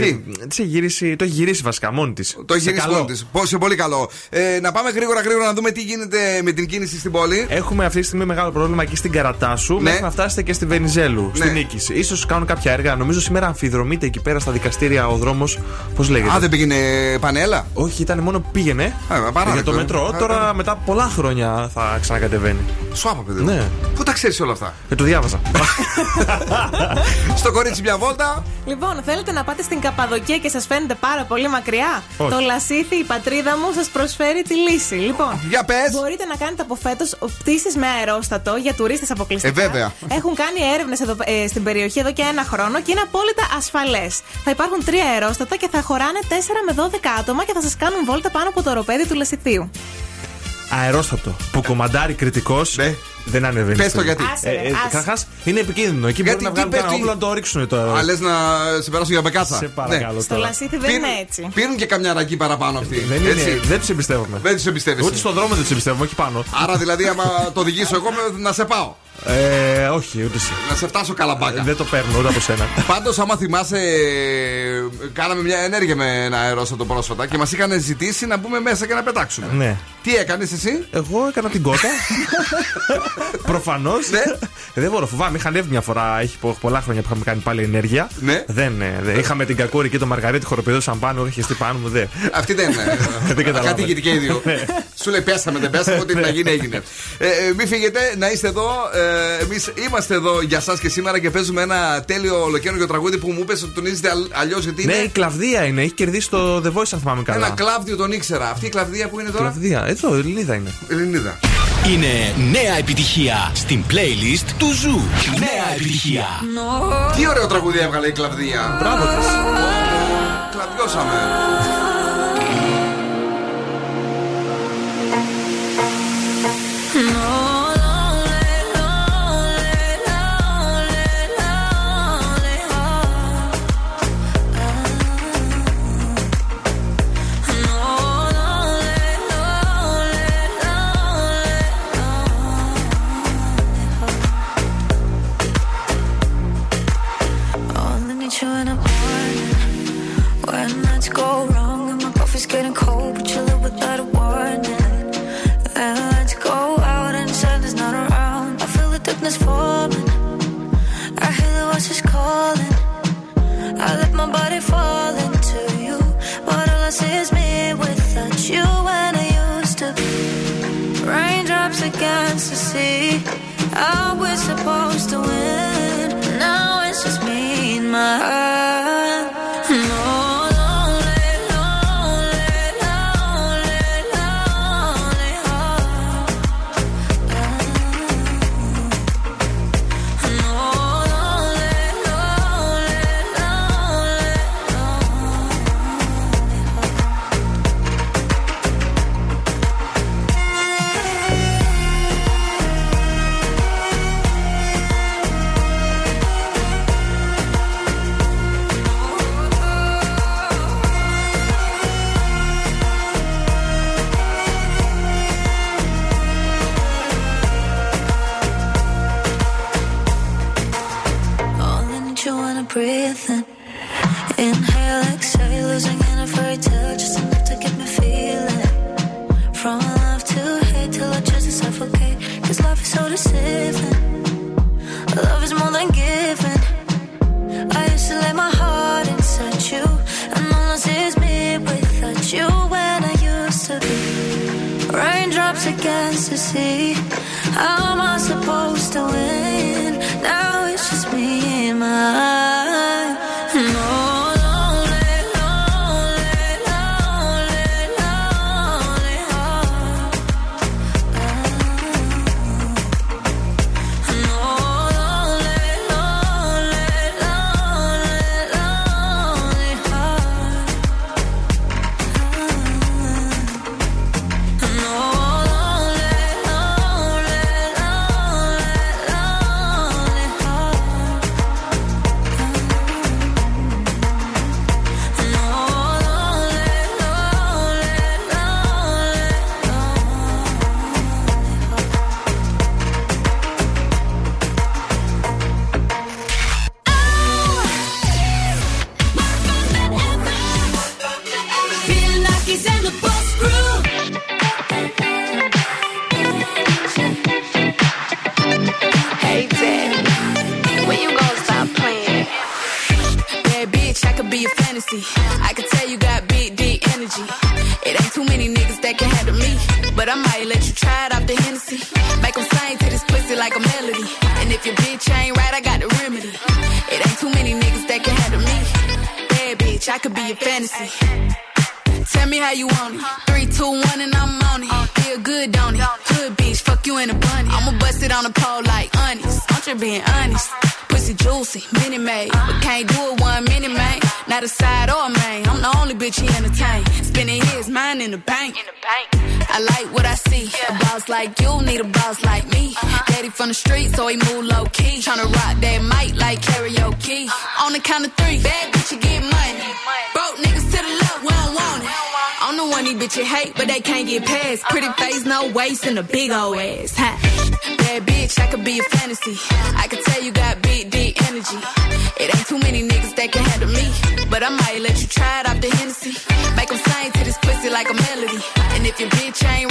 Speaker 1: Τι;
Speaker 4: Της έχει γυρίσει, το έχει γυρίσει βασικά μόνη της.
Speaker 1: Το έχει γυρίσει μόνη της. Πώς, σε πολύ καλό. Ε, να πάμε γρήγορα γρήγορα να δούμε τι γίνεται με την κίνηση στην πόλη.
Speaker 4: Έχουμε αυτή τη στιγμή μεγάλο πρόβλημα εκεί στην Καρατάσου.
Speaker 1: Ναι.
Speaker 4: Μέχρι να φτάσετε και στη Βενιζέλου,
Speaker 1: Ναι.
Speaker 4: στην Νίκης. σω κάνουν κάποια έργα. Νομίζω σήμερα αμφιδρομείται εκεί πέρα στα δικαστήρια ο δρόμος. Πώς λέγεται;
Speaker 1: Α, δεν πήγαινε πανέλα;
Speaker 4: Όχι, ήταν μόνο που πήγαινε
Speaker 1: παράδεκτο,
Speaker 4: για το
Speaker 1: ε.
Speaker 4: μετρό.
Speaker 1: Α,
Speaker 4: Τώρα
Speaker 1: α.
Speaker 4: μετά από πολλά χρόνια θα ξανακατεβαίνει.
Speaker 1: Σου άπα, παιδί. μου.
Speaker 4: Ναι.
Speaker 1: Πού τα ξέρεις όλα αυτά;
Speaker 4: Και το διάβαζα.
Speaker 1: Στο κορίτσι μια βόλτα.
Speaker 5: Λοιπόν, θέλετε να πάτε στην Καπαδοκία και σας φαίνεται πάρα πολύ μακριά;
Speaker 1: Όχι.
Speaker 5: Το Λασίθι, η πατρίδα μου, σας προσφέρει τη λύση. Λοιπόν,
Speaker 1: Για πες.
Speaker 5: μπορείτε να κάνετε από φέτος πτήσεις με αερόστατο για τουρίστες αποκλειστικά.
Speaker 1: Ε, βέβαια.
Speaker 5: Έχουν κάνει έρευνες στην περιοχή εδώ και ένα χρόνο και είναι απόλυτα ασφαλές. Θα υπάρχουν τρία αερόστατα και θα χωράνε 4 με 12 άτομα και θα σας κάνουν βόλτα πάνω από το οροπέδι του Λασιθίου.
Speaker 4: Αερόστατο. Που κομμαντάρει κριτικός. Δεν ανεβαίνει.
Speaker 1: Πες
Speaker 4: στο-
Speaker 1: το γιατί.
Speaker 5: Άσε, ρε, άσε.
Speaker 4: Καταρχάς, είναι επικίνδυνο. Εκεί
Speaker 1: Γιατί,
Speaker 4: μπορεί να
Speaker 1: τι
Speaker 4: βγάλουν κανένα
Speaker 1: πέφτει;
Speaker 4: όπλο να το ρίξουν το.
Speaker 1: Α, λες να σε περάσουν για μπεκάτσα.
Speaker 4: Σε παρακαλώ
Speaker 5: Στο
Speaker 4: τώρα.
Speaker 5: Λασίθι δεν
Speaker 1: Πήρουν-
Speaker 5: είναι έτσι.
Speaker 1: Πήρουν και καμιά ρακή παραπάνω αυτοί.
Speaker 4: Δεν, είναι,
Speaker 1: έτσι.
Speaker 4: δεν τους εμπιστεύομαι.
Speaker 1: Δεν τους εμπιστεύεσαι.
Speaker 4: Ούτε στον δρόμο δεν τους εμπιστεύομαι, όχι πάνω.
Speaker 1: Άρα δηλαδή, άμα το οδηγήσω εγώ, με- να σε πάω.
Speaker 4: Ε, όχι, ούτε εσύ.
Speaker 1: Να σε φτάσω καλαμπάκα.
Speaker 4: Δεν το παίρνω ούτε από σένα.
Speaker 1: Πάντως, άμα θυμάσαι, ε, κάναμε μια ενέργεια με ένα αερόστατο πρόσφατα και μας είχαν ζητήσει να μπούμε μέσα και να πετάξουμε.
Speaker 4: Ναι.
Speaker 1: Τι έκανες εσύ,
Speaker 4: Εγώ έκανα την κότα. Προφανώς.
Speaker 1: Ναι.
Speaker 4: Δεν μπορώ, φοβάμαι. Είχα ανέβει μια φορά. Έχει πο- πολλά χρόνια που είχαμε κάνει πάλι ενέργεια.
Speaker 1: Ναι.
Speaker 4: Δεν, ε, δεν. Είχαμε την κακούρη και το μαργαρίτη χοροπηδό σαν πάνω. Είχε στεί πάνω μου. Δε.
Speaker 1: Αυτή δεν είναι.
Speaker 4: Δεν καταλάβατε.
Speaker 1: Κάτι ηγετική οι δύο.
Speaker 4: Ναι.
Speaker 1: Σου λέει πέσαμε, δεν πέσαμε, ό,τι να γίνει έγινε. Ε, ε, μην φύγετε, να είστε εδώ. Ε, Εμείς είμαστε εδώ για εσάς και σήμερα και παίζουμε ένα τέλειο ολοκαίνουριο τραγούδι που μου είπε ότι τονίζεται αλλιώς γιατί
Speaker 4: Ναι, η
Speaker 1: είναι
Speaker 4: Κλαυδία είναι. Έχει κερδίσει το The Voice, αν θυμάμαι καλά.
Speaker 1: ένα Κλαύδιο τον ήξερα. Αυτή η Κλαυδία που είναι τώρα;
Speaker 4: Κλαυδία. Εδώ, Ελληνίδα είναι.
Speaker 1: Ελληνίδα.
Speaker 3: Είναι νέα επιτυχία στην playlist του Zoo. Νέα επιτυχία.
Speaker 1: Τι ωραίο τραγούδι έβγαλε η Κλαυδία.
Speaker 4: Μπράβο της.
Speaker 1: Κλαβιώσαμε.
Speaker 2: Getting cold, but you live without a warning. And let's go out and sun is not around. I feel the darkness falling. I hear the voices calling. I let my body fall into you, but all I see is me without you. When I used to be raindrops against the sea, I was supposed to win. Now it's just me and my heart.
Speaker 20: Past. Pretty face, no waist, and a big old ass. Ha. Bad bitch, I could be a fantasy. I could tell you got big, deep energy. It ain't too many niggas that can handle me. But I might let you try it off the Hennessy. Make 'em sing to this pussy like a melody. And if your bitch ain't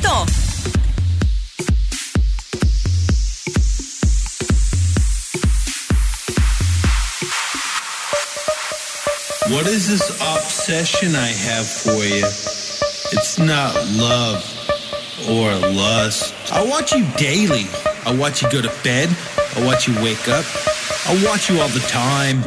Speaker 12: 90,8.
Speaker 21: What is this obsession I have for you? It's not love or lust. I watch you daily. I watch you go to bed. I watch you wake up. I watch you all the time.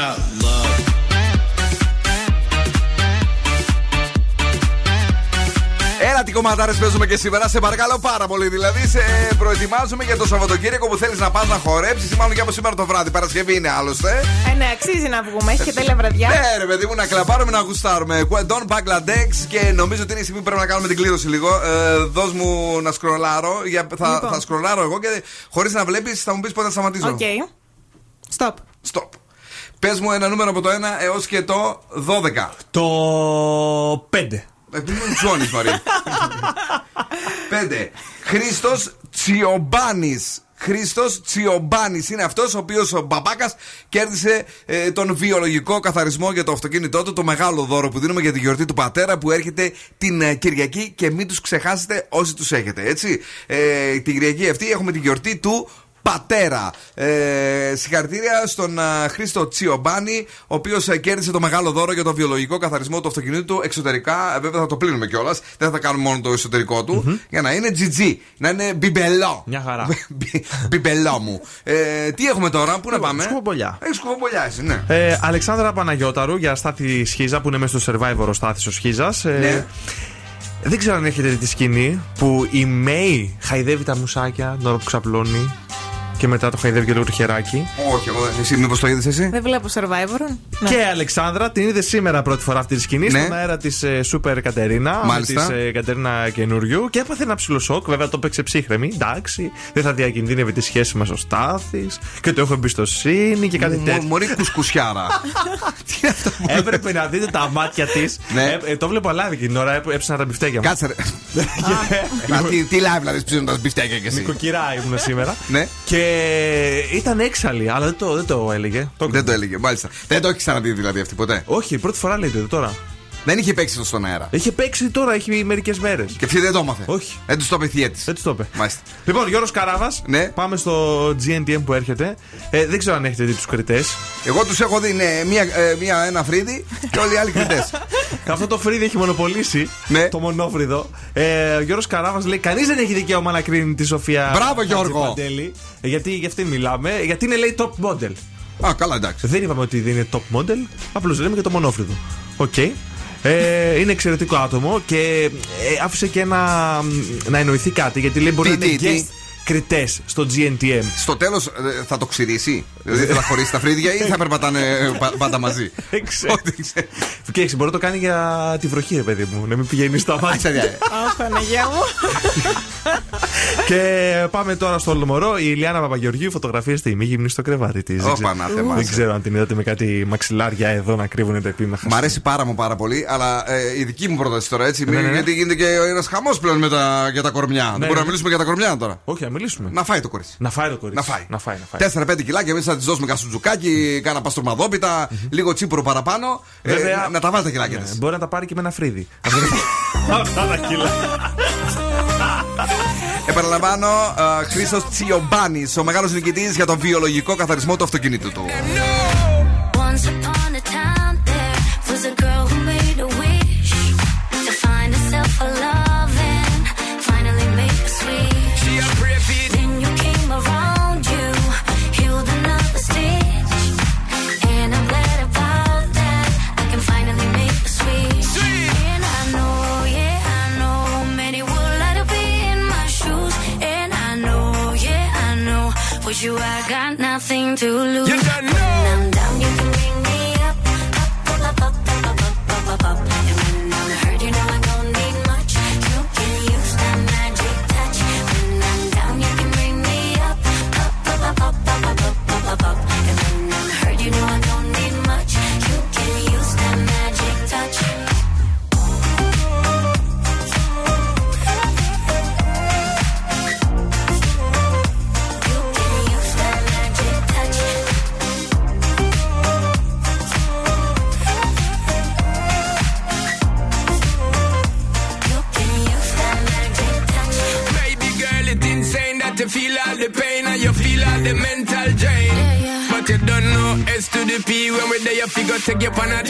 Speaker 21: It's not love.
Speaker 1: Έλα τι κομματάρες παίζουμε και σήμερα, σε παρακαλώ πάρα πολύ. Δηλαδή, σε προετοιμάζουμε για το Σαββατοκύριακο που θέλεις να πας να χορέψεις ή μάλλον και από σήμερα το βράδυ. Παρασκευή είναι άλλωστε.
Speaker 5: Ε, ναι, αξίζει να βγούμε. Έχει και τέλεια βραδιά.
Speaker 1: Ναι, ρε παιδί μου, να κλαπάρουμε να γουστάρουμε. Κουεντών Bangladesh και νομίζω ότι είναι η στιγμή που πρέπει να κάνουμε την κλήρωση λίγο. Ε, δώσ' μου να σκρολάρω. Για, θα,
Speaker 5: Λοιπόν.
Speaker 1: θα σκρολάρω εγώ και χωρίς να βλέπεις θα μου πεις πότε θα σταματήσω.
Speaker 5: OK. Stop.
Speaker 1: Stop. Πες μου ένα νούμερο από το 1 έως και το 12.
Speaker 4: Το 5.
Speaker 1: Επειδή μου τζώνει, Μαρία; 5. Χρήστος Τσιομπάνης. Χρήστος Τσιομπάνης είναι αυτός ο οποίος ο μπαμπάκας κέρδισε ε, τον βιολογικό καθαρισμό για το αυτοκίνητό του. Το μεγάλο δώρο που δίνουμε για τη γιορτή του πατέρα που έρχεται την ε, Κυριακή και μην τους ξεχάσετε όσοι τους έχετε. Έτσι. Ε, την Κυριακή αυτή έχουμε τη γιορτή του πατέρα. Ε, συγχαρητήρια στον α, Χρήστο Τσιομπάνη, ο οποίος κέρδισε το μεγάλο δώρο για το βιολογικό καθαρισμό του αυτοκινήτου του εξωτερικά. Ε, βέβαια θα το πλύνουμε κιόλας. Δεν θα κάνουμε μόνο το εσωτερικό του. Για να είναι GG. Να είναι μπιμπελό.
Speaker 4: Μια χαρά.
Speaker 1: Μπι- μπιμπελό μου. Ε, τι έχουμε τώρα, πού να πάμε;
Speaker 4: σκουφομπολιά.
Speaker 1: Έχει σκουφομπολιά, εσύ, ναι.
Speaker 4: Ε, Αλεξάνδρα Παναγιώταρου για Στάθη Σχίζα που είναι μέσα στο survivor ο Στάθης ο Σχίζας. Ε,
Speaker 1: Ναι.
Speaker 4: Δεν ξέρω αν έχετε δει τη σκηνή που η Μέη χαϊδεύει τα μουσάκια την ώρα που ξαπλώνει και μετά το χαϊδεύει και λίγο το χεράκι.
Speaker 1: Όχι, εγώ δεν. Εσύ, μήπως το είδες εσύ;
Speaker 5: Δεν βλέπω survivor. Ναι.
Speaker 4: Και η Αλεξάνδρα την είδες σήμερα πρώτη φορά αυτή τη σκηνή
Speaker 1: Ναι.
Speaker 4: στον αέρα της Σούπερ Κατερίνα.
Speaker 1: Μάλιστα.
Speaker 4: Με τη Κατερίνα καινούριου και έπαθε ένα ψηλό σοκ. Βέβαια το παίξε ψύχρεμη. Εντάξει, δεν θα διακινδύνευε τη σχέση μας ο Στάθης και το έχω εμπιστοσύνη και κάτι
Speaker 1: Μο-
Speaker 4: τέτοιο.
Speaker 1: Μωρή κουσκουσιάρα.
Speaker 4: Έπρεπε να δείτε τα μάτια της.
Speaker 1: Ναι.
Speaker 4: το βλέπω live εκείνη την ώρα, έπ- έψανα τα μπιφτέκια μου.
Speaker 1: Κάτσε ρε. Μα τι- Τι live δηλαδή ψήνοντας μπιφτέκια κι εσύ.
Speaker 4: Νοικοκυρά ήμουν σήμερα.
Speaker 1: Ναι.
Speaker 4: Και ήταν έξαλλη, αλλά δεν το, δεν το έλεγε.
Speaker 1: Δεν το έλεγε, μάλιστα. Δεν το έχει ξαναδεί δηλαδή αυτή ποτέ.
Speaker 4: Όχι, πρώτη φορά λέει το τώρα.
Speaker 1: Δεν είχε παίξει αυτό στον αέρα.
Speaker 4: Είχε παίξει τώρα, έχει μερικές μέρες.
Speaker 1: Και αυτή δεν το έμαθε.
Speaker 4: Όχι.
Speaker 1: Δεν τους το είπε η Θιέτης.
Speaker 4: Δεν τους το είπε.
Speaker 1: Μάλιστα.
Speaker 4: Λοιπόν, Γιώργος Καράβας,
Speaker 1: Ναι.
Speaker 4: πάμε στο GNTM που έρχεται. Ε, δεν ξέρω αν έχετε δει τους κριτές.
Speaker 1: Εγώ τους έχω δει ναι, μία, ε, μία, ένα φρύδι και όλοι οι άλλοι κριτές.
Speaker 4: Αυτό το φρύδι έχει μονοπολίσει
Speaker 1: Ναι.
Speaker 4: το μονόφρυδο. Ε, ο Γιώργος Καράβας λέει: Κανείς δεν έχει δικαίωμα να κρίνει τη Σοφία.
Speaker 1: Μπράβο, Γιώργο.
Speaker 4: Χατζηπαντέλη. Ε, γιατί για αυτή μιλάμε. Γιατί είναι λέει top model.
Speaker 1: Α, καλά, εντάξει.
Speaker 4: Δεν είπαμε ότι δεν είναι top model. Απλώς λέμε και το μονόφρυδο. Οκ. Ε, είναι εξαιρετικό άτομο και ε, άφησε και ένα, να εννοηθεί κάτι γιατί λέει μπορεί
Speaker 1: Τι,
Speaker 4: να είναι
Speaker 1: τι, τι;
Speaker 4: guest κριτές στο GNTM.
Speaker 1: Στο τέλος θα το ξηρίσει; Δηλαδή θα χωρίσει τα φρύδια ή θα περπατάνε ε, πα- πάντα μαζί;
Speaker 4: Δεν ξέρω. Και έξι, μπορεί να το κάνει για τη βροχή, ρε παιδί μου. Να μην πηγαίνει στα μάτια.
Speaker 5: Αχ, Παναγία μου.
Speaker 4: και πάμε τώρα στο Ολομορό. Η Ηλιάνα Παπαγεωργίου φωτογραφίεται ημίγυμνη στο κρεβάτι της.
Speaker 1: Ω, Πανάθεμα.
Speaker 4: Δεν ξέρω αν την είδατε με κάτι μαξιλάρια εδώ να κρύβουν τα επίμαχα.
Speaker 1: Μ' αρέσει πάρα μου πάρα πολύ, αλλά ε, η δική μου πρόταση τώρα έτσι.
Speaker 4: Ναι, ναι, ναι.
Speaker 1: Γιατί γίνεται και ένας χαμός πλέον με τα, για τα κορμιά. Δεν μπορούμε
Speaker 4: ναι.
Speaker 1: να μιλήσουμε για τα κορμιά τώρα.
Speaker 4: Όχι, να μιλήσουμε.
Speaker 1: Να φάει το κορίτσι.
Speaker 4: Να φάει το κορίτσι.
Speaker 1: Να φάει.
Speaker 4: Να φάει, να φάει.
Speaker 1: 4-5 κιλάκια εμείς θα της δώσουμε κασουτζουκάκι, κάνα παστορμαδόπιτα, λίγο τσίπουρο παραπάνω. Ε,
Speaker 4: Βέβαια-
Speaker 1: να, να τα βάλει τα κιλάκια
Speaker 4: Ναι,
Speaker 1: της.
Speaker 4: Μπορεί να τα πάρει και με ένα φρύδι. Αυτά τα κιλά.
Speaker 1: Επαναλαμβάνω, Χρήστος Τσιομπάνης, ο μεγάλος νικητής για τον βιολογικό καθαρισμό του αυτοκινήτου του.
Speaker 2: To lose.
Speaker 22: You. to get one out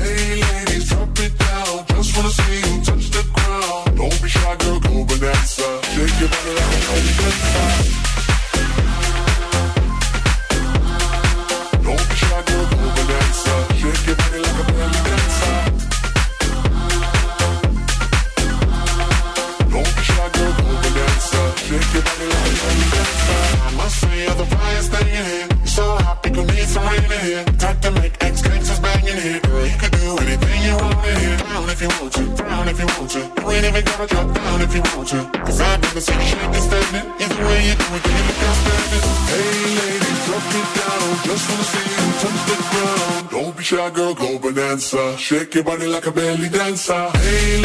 Speaker 23: Shy, girl, go bonanza. Shake your body like a belly dancer. Hey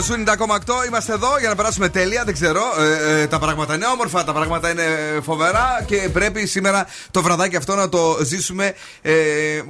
Speaker 1: Γκέτ είναι ο Zoo 90,8. Είμαστε εδώ για να περάσουμε τέλεια. Δεν ξέρω. Ε, ε, τα πράγματα είναι όμορφα, τα πράγματα είναι φοβερά και πρέπει σήμερα το βραδάκι αυτό να το ζήσουμε ε,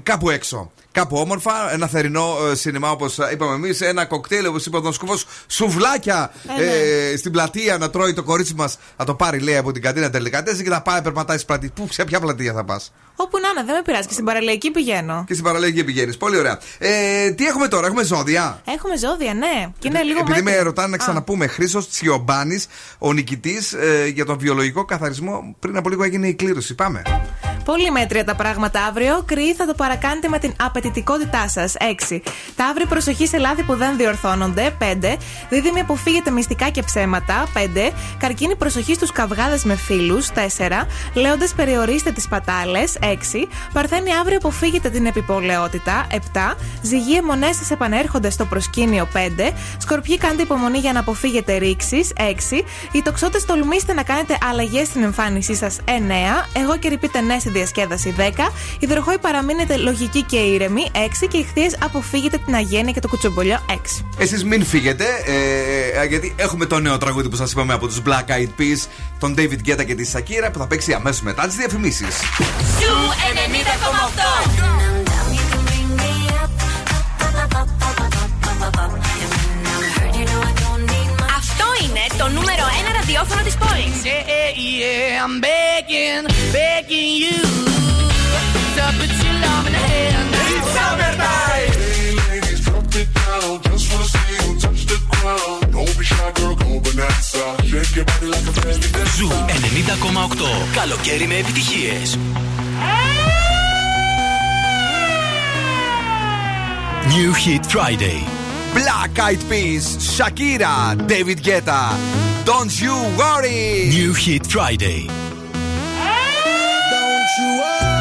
Speaker 1: κάπου έξω. Κάπου όμορφα, ένα θερινό ε, σινεμά όπως είπαμε εμείς, ένα κοκτέιλ όπως είπε ο Don Σκούφο, σουβλάκια
Speaker 5: Ε, ναι.
Speaker 1: ε, στην πλατεία να τρώει το κορίτσι μας, να το πάρει λέει από την καντίνα τελικά και να πάει περπατάει στην πλατεία. Πού, σε ποια πλατεία θα πας;
Speaker 5: Όπου να είναι, δεν με πειράζει. Και στην παραλιακή πηγαίνω.
Speaker 1: Και στην παραλέγη πηγαίνεις. Πολύ ωραία. Ε, τι έχουμε τώρα, έχουμε ζώδια;
Speaker 5: Έχουμε ζώδια, ναι. Και είναι λίγο
Speaker 1: Επειδή με
Speaker 5: μέτρη.
Speaker 1: ρωτάνε να
Speaker 5: Α,
Speaker 1: ξαναπούμε, Χρήσος Τσιομπάνης, ο νικητής για τον βιολογικό καθαρισμό, πριν από λίγο έγινε η κλήρωση. Πάμε.
Speaker 5: Πολύ μέτρια τα πράγματα αύριο. Κρυοί θα το παρακάνετε με την απαιτητικότητά σας. 6. Ταύροι προσοχή σε λάθη που δεν διορθώνονται. 5. Δίδυμοι αποφύγετε μυστικά και ψέματα. 5. Καρκίνη προσοχή στους καυγάδες με φίλους. 4. Λέοντε περιορίστε τις πατάλες. 6. Παρθένη αύριο αποφύγετε την επιπολαιότητα. 7. Ζυγοί αιμονές σας επανέρχονται στο προσκήνιο. 5. Σκορπιοί κάντε υπομονή για να αποφύγετε ρήξεις. 6. Οι τοξότες τολμήστε να κάνετε αλλαγές στην εμφάνισή σας. 9. Εγώ και ρηπείτε ναι στη διασκέδαση 10. Υδροχόοι παραμείνετε λογικοί και ήρεμοι. 6. Και οι χθείε αποφύγετε την αγένεια και το κουτσομπολιό. 6.
Speaker 1: Εσείς μην φύγετε, ε, γιατί έχουμε το νέο τραγούδι που σας είπαμε από τους Black Eyed Peas, τον David Guetta και τη Shakira, που θα παίξει αμέσως μετά τις διαφημίσεις.
Speaker 6: Ζου 90,8.
Speaker 12: Το νούμερο 1 ραδιόφωνο της πόλης.
Speaker 6: Yeah, yeah, yeah, I'm begging, begging you to put your love in the hand. It's summertime.
Speaker 23: Hey ladies, drop it down. Just wanna see you touch the ground. Don't be shy, girl, go bonanza. Shake your body like a belly dancer.
Speaker 3: Ζου 90,8. Καλοκαίρι με επιτυχίες. New Hit Friday.
Speaker 1: Black Eyed Peas, Shakira, David Guetta. Don't you worry!
Speaker 3: New Hit Friday.
Speaker 10: Don't you worry!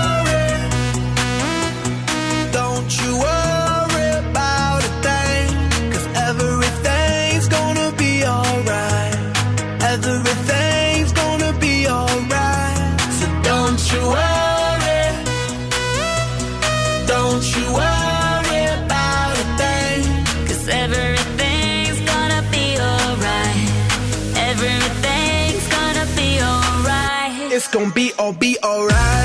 Speaker 10: We'll be alright.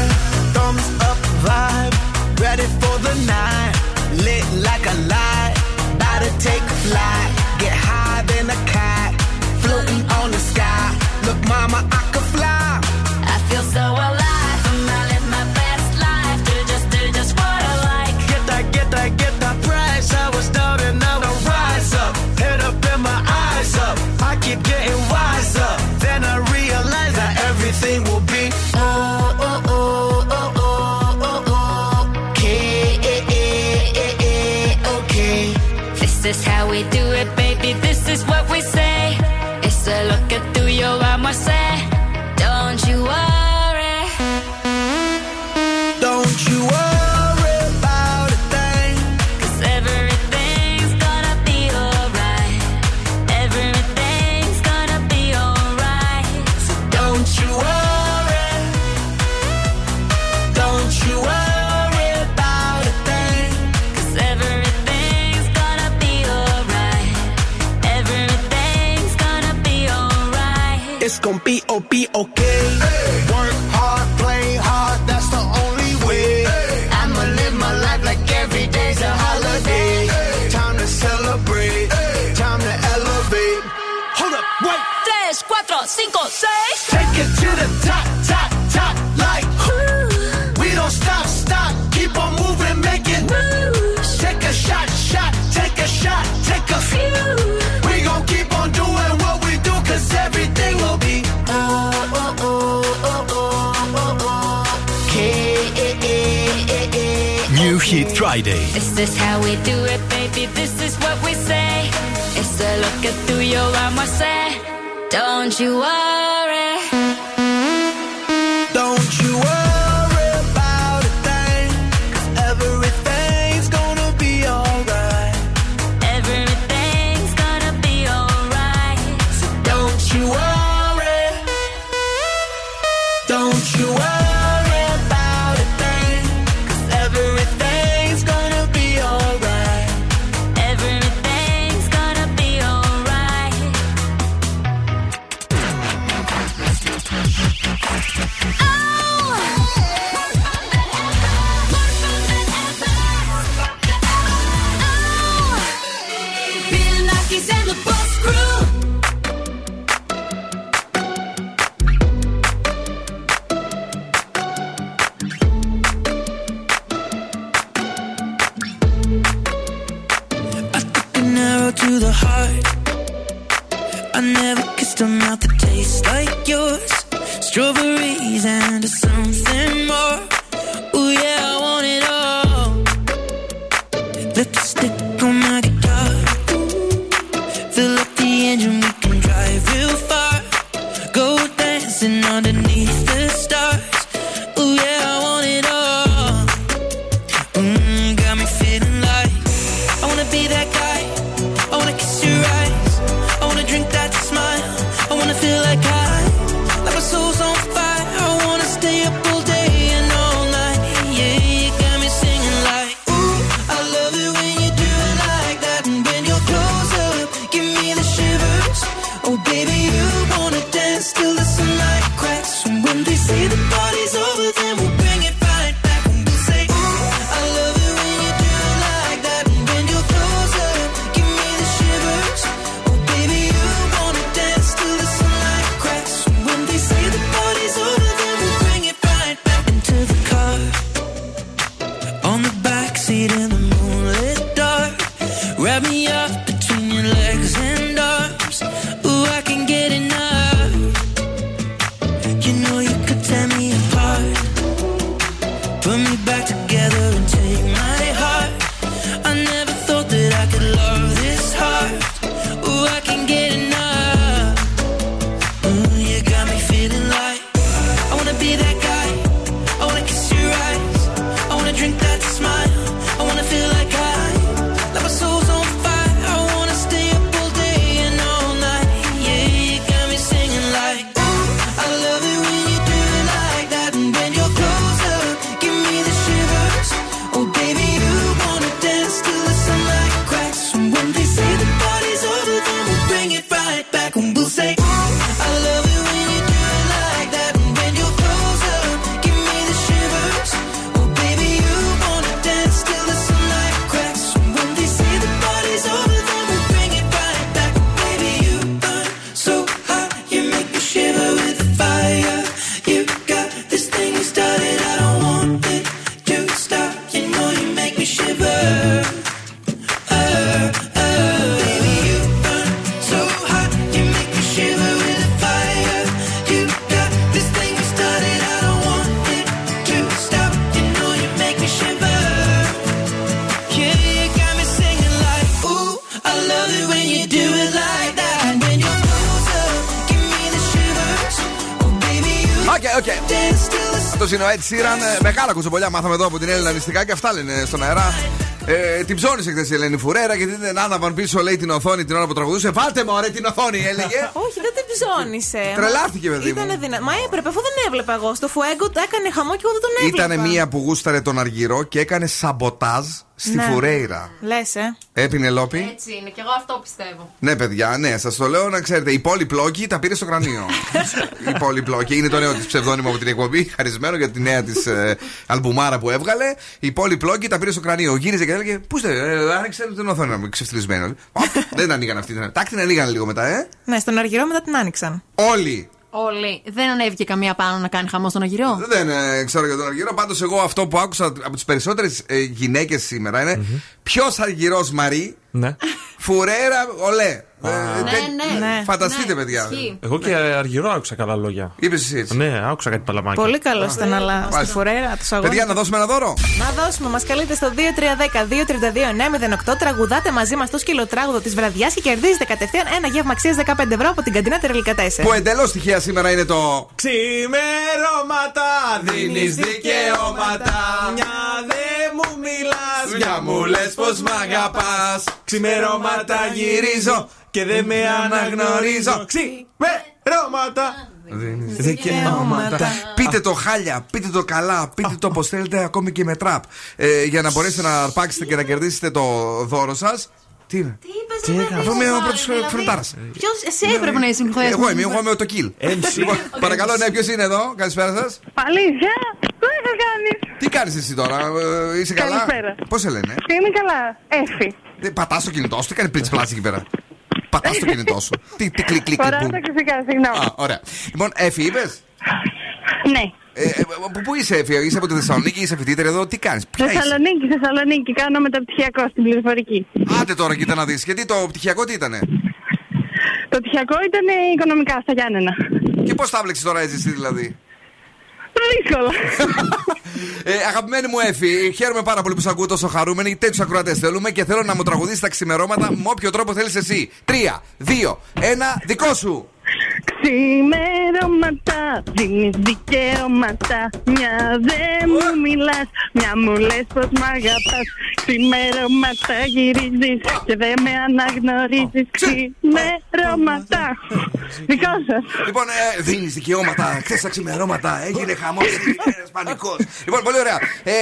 Speaker 1: Sheeran. Ε, Μεγάλα κουτσομπολιά μάθαμε εδώ από την Έλληνα νηστικά και αυτά λένε στον αέρα. Ε, την ψώνισε χθες η Ελένη Φουρέρα γιατί δεν άναβαν πίσω λέει την οθόνη την ώρα που τραγουδούσε. Βάλτε μου ωραία την οθόνη, έλεγε.
Speaker 5: Όχι, δεν την ψώνισε.
Speaker 1: Τρελάθηκε, παιδί μου.
Speaker 5: Ήτανε δυνα... Μα έπρεπε, αφού δεν έβλεπα εγώ. Στο Φουέγκο το έκανε χαμό και εγώ δεν τον έβλεπα.
Speaker 1: Ήταν μία που γούσταρε τον Αργυρό και έκανε σαμποτάζ στη
Speaker 5: Ναι.
Speaker 1: Φουρέιρα.
Speaker 5: Λες, ε.
Speaker 1: Ε, Πινελόπη.
Speaker 24: Έτσι είναι, και εγώ αυτό πιστεύω.
Speaker 1: Ναι, παιδιά, ναι, σας το λέω να ξέρετε. Η πολυπλόκη τα πήρε στο κρανίο. η πολυπλόκη είναι το νέο της ψευδόνυμο από την εκπομπή. Χαρισμένο για τη νέα της ε, αλμπουμάρα που έβγαλε. Η πολυπλόκη τα πήρε στο κρανίο. Γύριζε και έλεγε Πού είστε, ε, άνοιξε την οθόνη να μου ξεφτυλισμένος. Α, Δεν ανοίγαν αυτοί. Τάκ την ανοίγαν λίγο μετά, ε.
Speaker 5: Ναι, στον Αργυρό μετά την άνοιξαν.
Speaker 1: Όλοι.
Speaker 24: Όλοι. Δεν ανέβηκε καμία πάνω να κάνει χαμό στον Αγυρό.
Speaker 1: Δεν ε, ξέρω για τον Αργυρό. Πάντως, εγώ αυτό που άκουσα από τις περισσότερες ε, γυναίκες σήμερα είναι Ποιος Αργυρό Μαρή,
Speaker 4: Ναι.
Speaker 1: Φουρέρα, ολέ. Ε,
Speaker 24: Ναι,
Speaker 1: δεν-
Speaker 24: ναι.
Speaker 1: Φανταστείτε, παιδιά.
Speaker 4: Εγώ και αργυρό άκουσα καλά λόγια.
Speaker 1: Είπες εσύ έτσι.
Speaker 4: Ναι, άκουσα κάτι παλαμάκι.
Speaker 5: Πολύ καλός ήταν, αλλά στη
Speaker 1: Μάλιστα.
Speaker 5: φορέρα τους αγώνες.
Speaker 1: Παιδιά, να δώσουμε ένα δώρο.
Speaker 5: Να δώσουμε, μας καλείτε στο 2310-232-908. Τραγουδάτε μαζί μας το σκυλοτράγουδο της βραδιάς και κερδίζετε κατευθείαν ένα γεύμα αξίας 15 ευρώ από την καντίνα Τερλικά 4.
Speaker 1: Που εντελώς τυχαία σήμερα είναι το.
Speaker 4: Ξημερώματα
Speaker 1: δίνεις δικαιώματα.
Speaker 4: Μια δεν μου μιλάς
Speaker 1: Μια μου λες πως μ' αγαπάς.
Speaker 4: Ξημερώματα γυρίζω και δεν με αναγνωρίζω Ξημερώματα
Speaker 1: Δικαιώματα. Πείτε το χάλια, πείτε το καλά, πείτε το όπω θέλετε, ακόμη και με τραπ. Ε, για να μπορέσετε να αρπάξετε και να κερδίσετε το δώρο σας. Τι είναι;
Speaker 24: Τι είπες,
Speaker 1: Αυτό είμαι ο πρώτος φροντάρας.
Speaker 24: Ποιος, εσύ έπρεπε να είσαι συγχωρέα.
Speaker 1: Εγώ είμαι, εγώ είμαι το kill. Λοιπόν, παρακαλώ, ναι, ποιος είναι εδώ, καλησπέρα σας.
Speaker 25: Αλήθεια, τι θα κάνεις;
Speaker 1: Τι κάνεις εσύ τώρα, ε, είσαι καλά;
Speaker 25: Καλησπέρα.
Speaker 1: Πώς σε λένε;
Speaker 25: Είμαι καλά, Έφη.
Speaker 1: Πατάς το κινητό σου, τι κάνει πριν πλάτη εκεί πέρα; Πατάς το κινητό σου. Τι, τι κλικ, κλικ,
Speaker 25: Φοράω
Speaker 1: κλικ.
Speaker 25: τα ακουστικά, συγγνώμη.
Speaker 1: Α, ωραία. Λοιπόν, Έφη, είπες;
Speaker 25: Ναι.
Speaker 1: Ε, ε, πού- πού είσαι, Έφη, είσαι από τη Θεσσαλονίκη, είσαι φοιτήτρια εδώ, τι κάνεις.
Speaker 25: Θεσσαλονίκη, Θεσσαλονίκη. Κάνω μεταπτυχιακό στην πληροφορική.
Speaker 1: Άντε τώρα, κοίτα να δεις. Γιατί το πτυχιακό τι ήτανε;
Speaker 25: Το πτυχιακό ήταν οικονομικά στα Γιάννενα.
Speaker 1: Και πώς τα βλέπεις τώρα έτσι, εσύ δηλαδή;
Speaker 25: Δύσκολα.
Speaker 1: Ε, αγαπημένη μου Εφη, χαίρομαι πάρα πολύ που σε ακούω τόσο χαρούμενη. Τέτοιους ακροατές θέλουμε και θέλω να μου τραγουδίσει τα ξημερώματα με όποιο τρόπο θέλεις εσύ. Τρία, δύο, ένα, δικό σου.
Speaker 25: Ξημερώματα, δίνεις δικαιώματα. Μια δεν μου μιλάς, μια μου λες πως μ' αγαπάς. Ξημερώματα γυρίζεις και δεν με αναγνωρίζεις. Ξημερώματα. Δικό σας.
Speaker 1: Λοιπόν, ε, δίνεις δικαιώματα. Χθες τα ξημερώματα έγινε χαμός. Ένα πανικός. Λοιπόν, πολύ ωραία. Ε,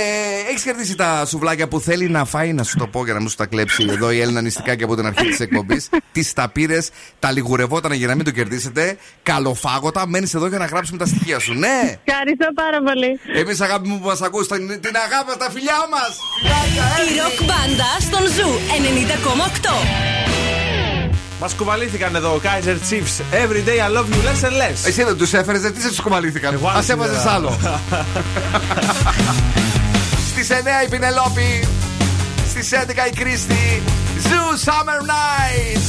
Speaker 1: Έχεις κερδίσει τα σουβλάκια που θέλει να φάει, να σου το πω για να μην σου τα κλέψει εδώ η Έλενα νηστικιά από την αρχή της εκπομπής. Τις τα πήρες, τα λιγουρευόταν για να μην το κερδίσετε. Καλοφάγωτα, μένεις εδώ για να γράψουμε τα στοιχεία σου. Ναι!
Speaker 25: Ευχαριστώ πάρα πολύ.
Speaker 1: Εμείς αγάπη μου που μας ακούς την, την αγάπη μας, τα φιλιά μας!
Speaker 12: Η ροκ μπάντα στον Zoo 90,8.
Speaker 4: Μας κουβαλήθηκαν εδώ ο Kaiser Chiefs. Every day I love you less and less.
Speaker 1: Εσύ δεν τους έφερες, τι σε του κομμαλήθηκαν. Α έβαζες άλλο. Στις 9 η Πινελόπη. Στις 11 η Κρίστη. Zoo Summer Nights.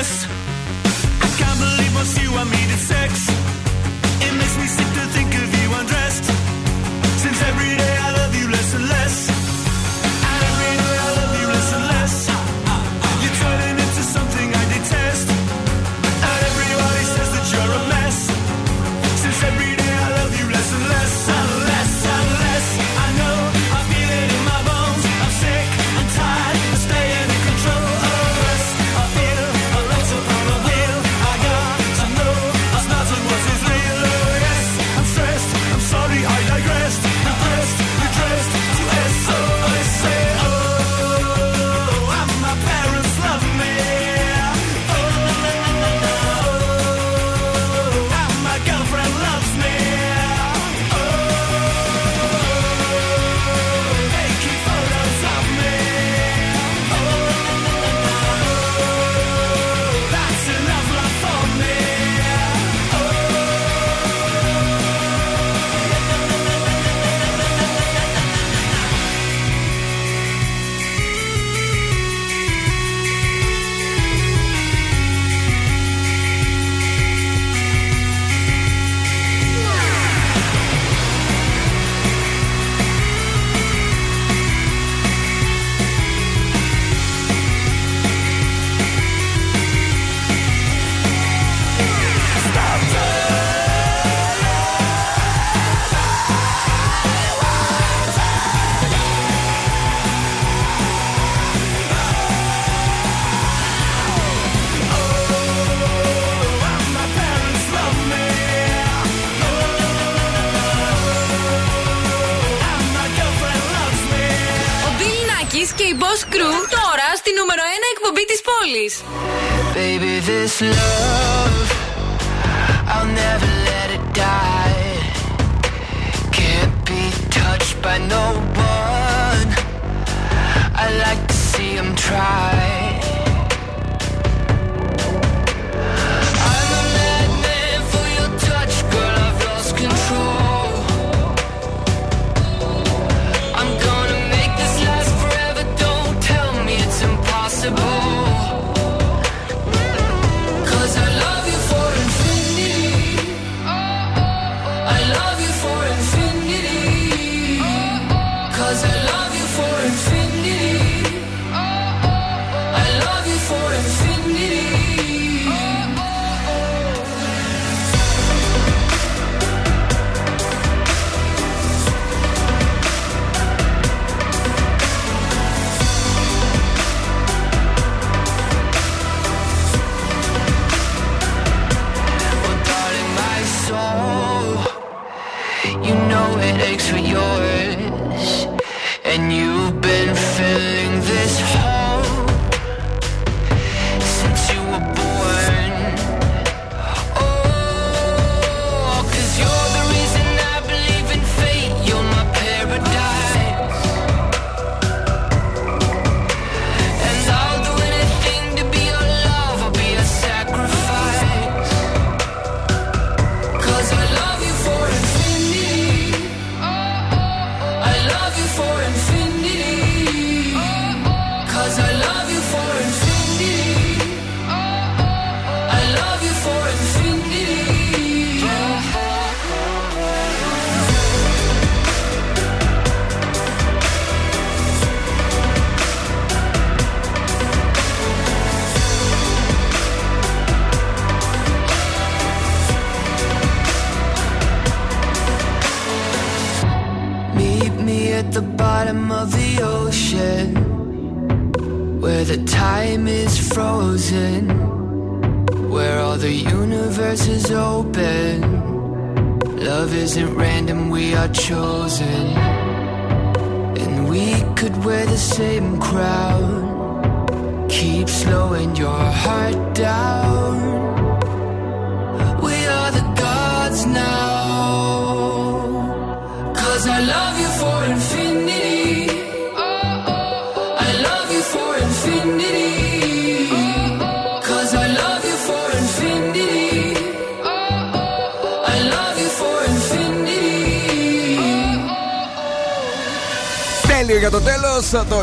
Speaker 6: honest.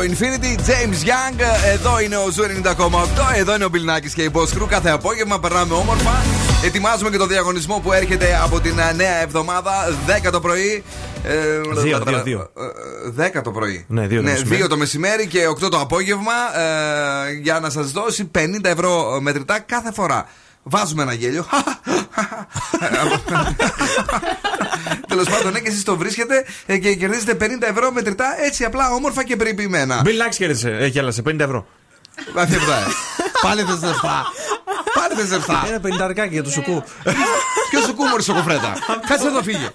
Speaker 6: Infinity
Speaker 1: Jaymes Young. Εδώ είναι ο Zoo 90,8. Εδώ είναι ο Bill Nakis και η Boss Crew. Κάθε απόγευμα περνάμε όμορφα. Ετοιμάζουμε και το διαγωνισμό που έρχεται από την ε, νέα εβδομάδα, 10 το πρωί. Ε,
Speaker 4: Δύο,
Speaker 1: τα-
Speaker 4: δύο, δύο.
Speaker 1: ε, 10 το πρωί.
Speaker 4: Ναι, δύο το μεσημέρι.
Speaker 1: 2 το μεσημέρι και 8 το απόγευμα. ε, για να σας δώσει 50 ευρώ μετρητά κάθε φορά. Βάζουμε ένα γέλιο. Τέλος πάντων, ναι, και εσείς το βρίσκετε ε, και κερδίζετε 50 ευρώ μετρητά έτσι απλά όμορφα και περιποιημένα.
Speaker 4: Bill Nakis κέρδισε. Ε, γέλασε 50 ευρώ.
Speaker 1: Βάθη αυτά. ε. Πάλι θε λεφτά. Πάλι θε λεφτά.
Speaker 4: Ένα πενταρκάκι για το σουκού.
Speaker 1: Ποιο σου κούμορ σοκοφρέτα. Κάτσε εδώ φύγε.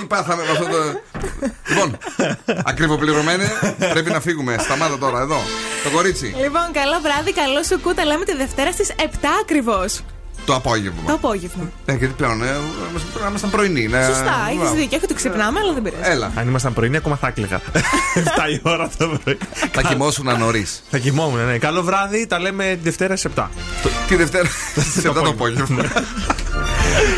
Speaker 1: Τι πάθαμε με αυτό το. Λοιπόν, ακριβοπληρωμένε, πρέπει να φύγουμε. Σταμάτα τώρα, εδώ. Το κορίτσι.
Speaker 5: Λοιπόν, καλό βράδυ, καλό σου κούτα. Λέμε τη Δευτέρα στις 7 ακριβώς.
Speaker 1: Το απόγευμα.
Speaker 5: Το απόγευμα.
Speaker 1: Ε, γιατί πλέον ε, πρέπει να ήμασταν πρωινοί. ναι.
Speaker 5: Σωστά, έχεις
Speaker 1: Μπράβο.
Speaker 5: δίκιο. Έχει το ξυπνάμε, αλλά δεν πειράζει.
Speaker 1: Έλα.
Speaker 4: Αν ήμασταν πρωινοί, ακόμα θα έκλαιγα. 7 η ώρα το πρωί.
Speaker 1: Θα κοιμόσουν νωρίς.
Speaker 4: Θα κοιμόμουν, ναι. Καλό βράδυ, τα λέμε τη Δευτέρα σε 7.
Speaker 1: Τη Δευτέρα σε 7 το απόγευμα.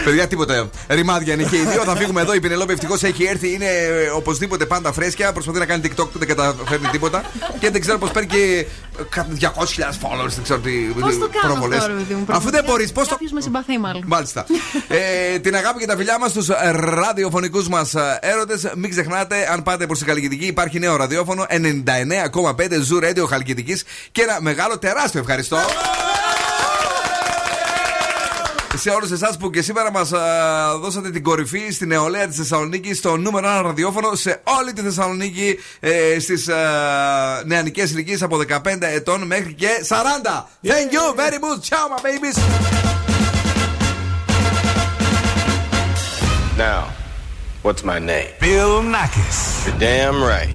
Speaker 1: Παιδιά, τίποτα. Ρημάδια είναι και οι δύο. Θα φύγουμε εδώ. Η Πινελόπη ευτυχώς έχει έρθει. Είναι ε, οπωσδήποτε πάντα φρέσκια. Προσπαθεί να κάνει TikTok που δεν καταφέρνει τίποτα. Και δεν ξέρω πώς παίρνει και ε, 200.000 followers. Δεν ξέρω τι
Speaker 24: Πώς το κάνω
Speaker 1: προβολές.
Speaker 24: αυτό, ρε παιδί μου.
Speaker 1: Αφού δεν μπορείς, πώς το.
Speaker 24: Κάποιος με συμπαθεί, μάλλον.
Speaker 1: Μάλιστα. ε, την αγάπη και τα φιλιά μας στους ραδιοφωνικούς μας έρωτες. Μην ξεχνάτε, αν πάτε προς την Χαλκιδική, υπάρχει νέο ραδιόφωνο 99,5 Zoo Radio Χαλκιδικής και ένα μεγάλο τεράστιο ευχαριστώ. Σε όλους εσάς που και σήμερα μας δώσατε την κορυφή στη νεολαία της Θεσσαλονίκης, στο νούμερο 1 ραδιόφωνο σε όλη τη Θεσσαλονίκη ε, στις νεανικές ηλικίες από 15 ετών μέχρι και 40. Thank you very much. Ciao, my babies.
Speaker 26: Now, what's my name?
Speaker 3: Bill Nackis.
Speaker 26: You're damn right.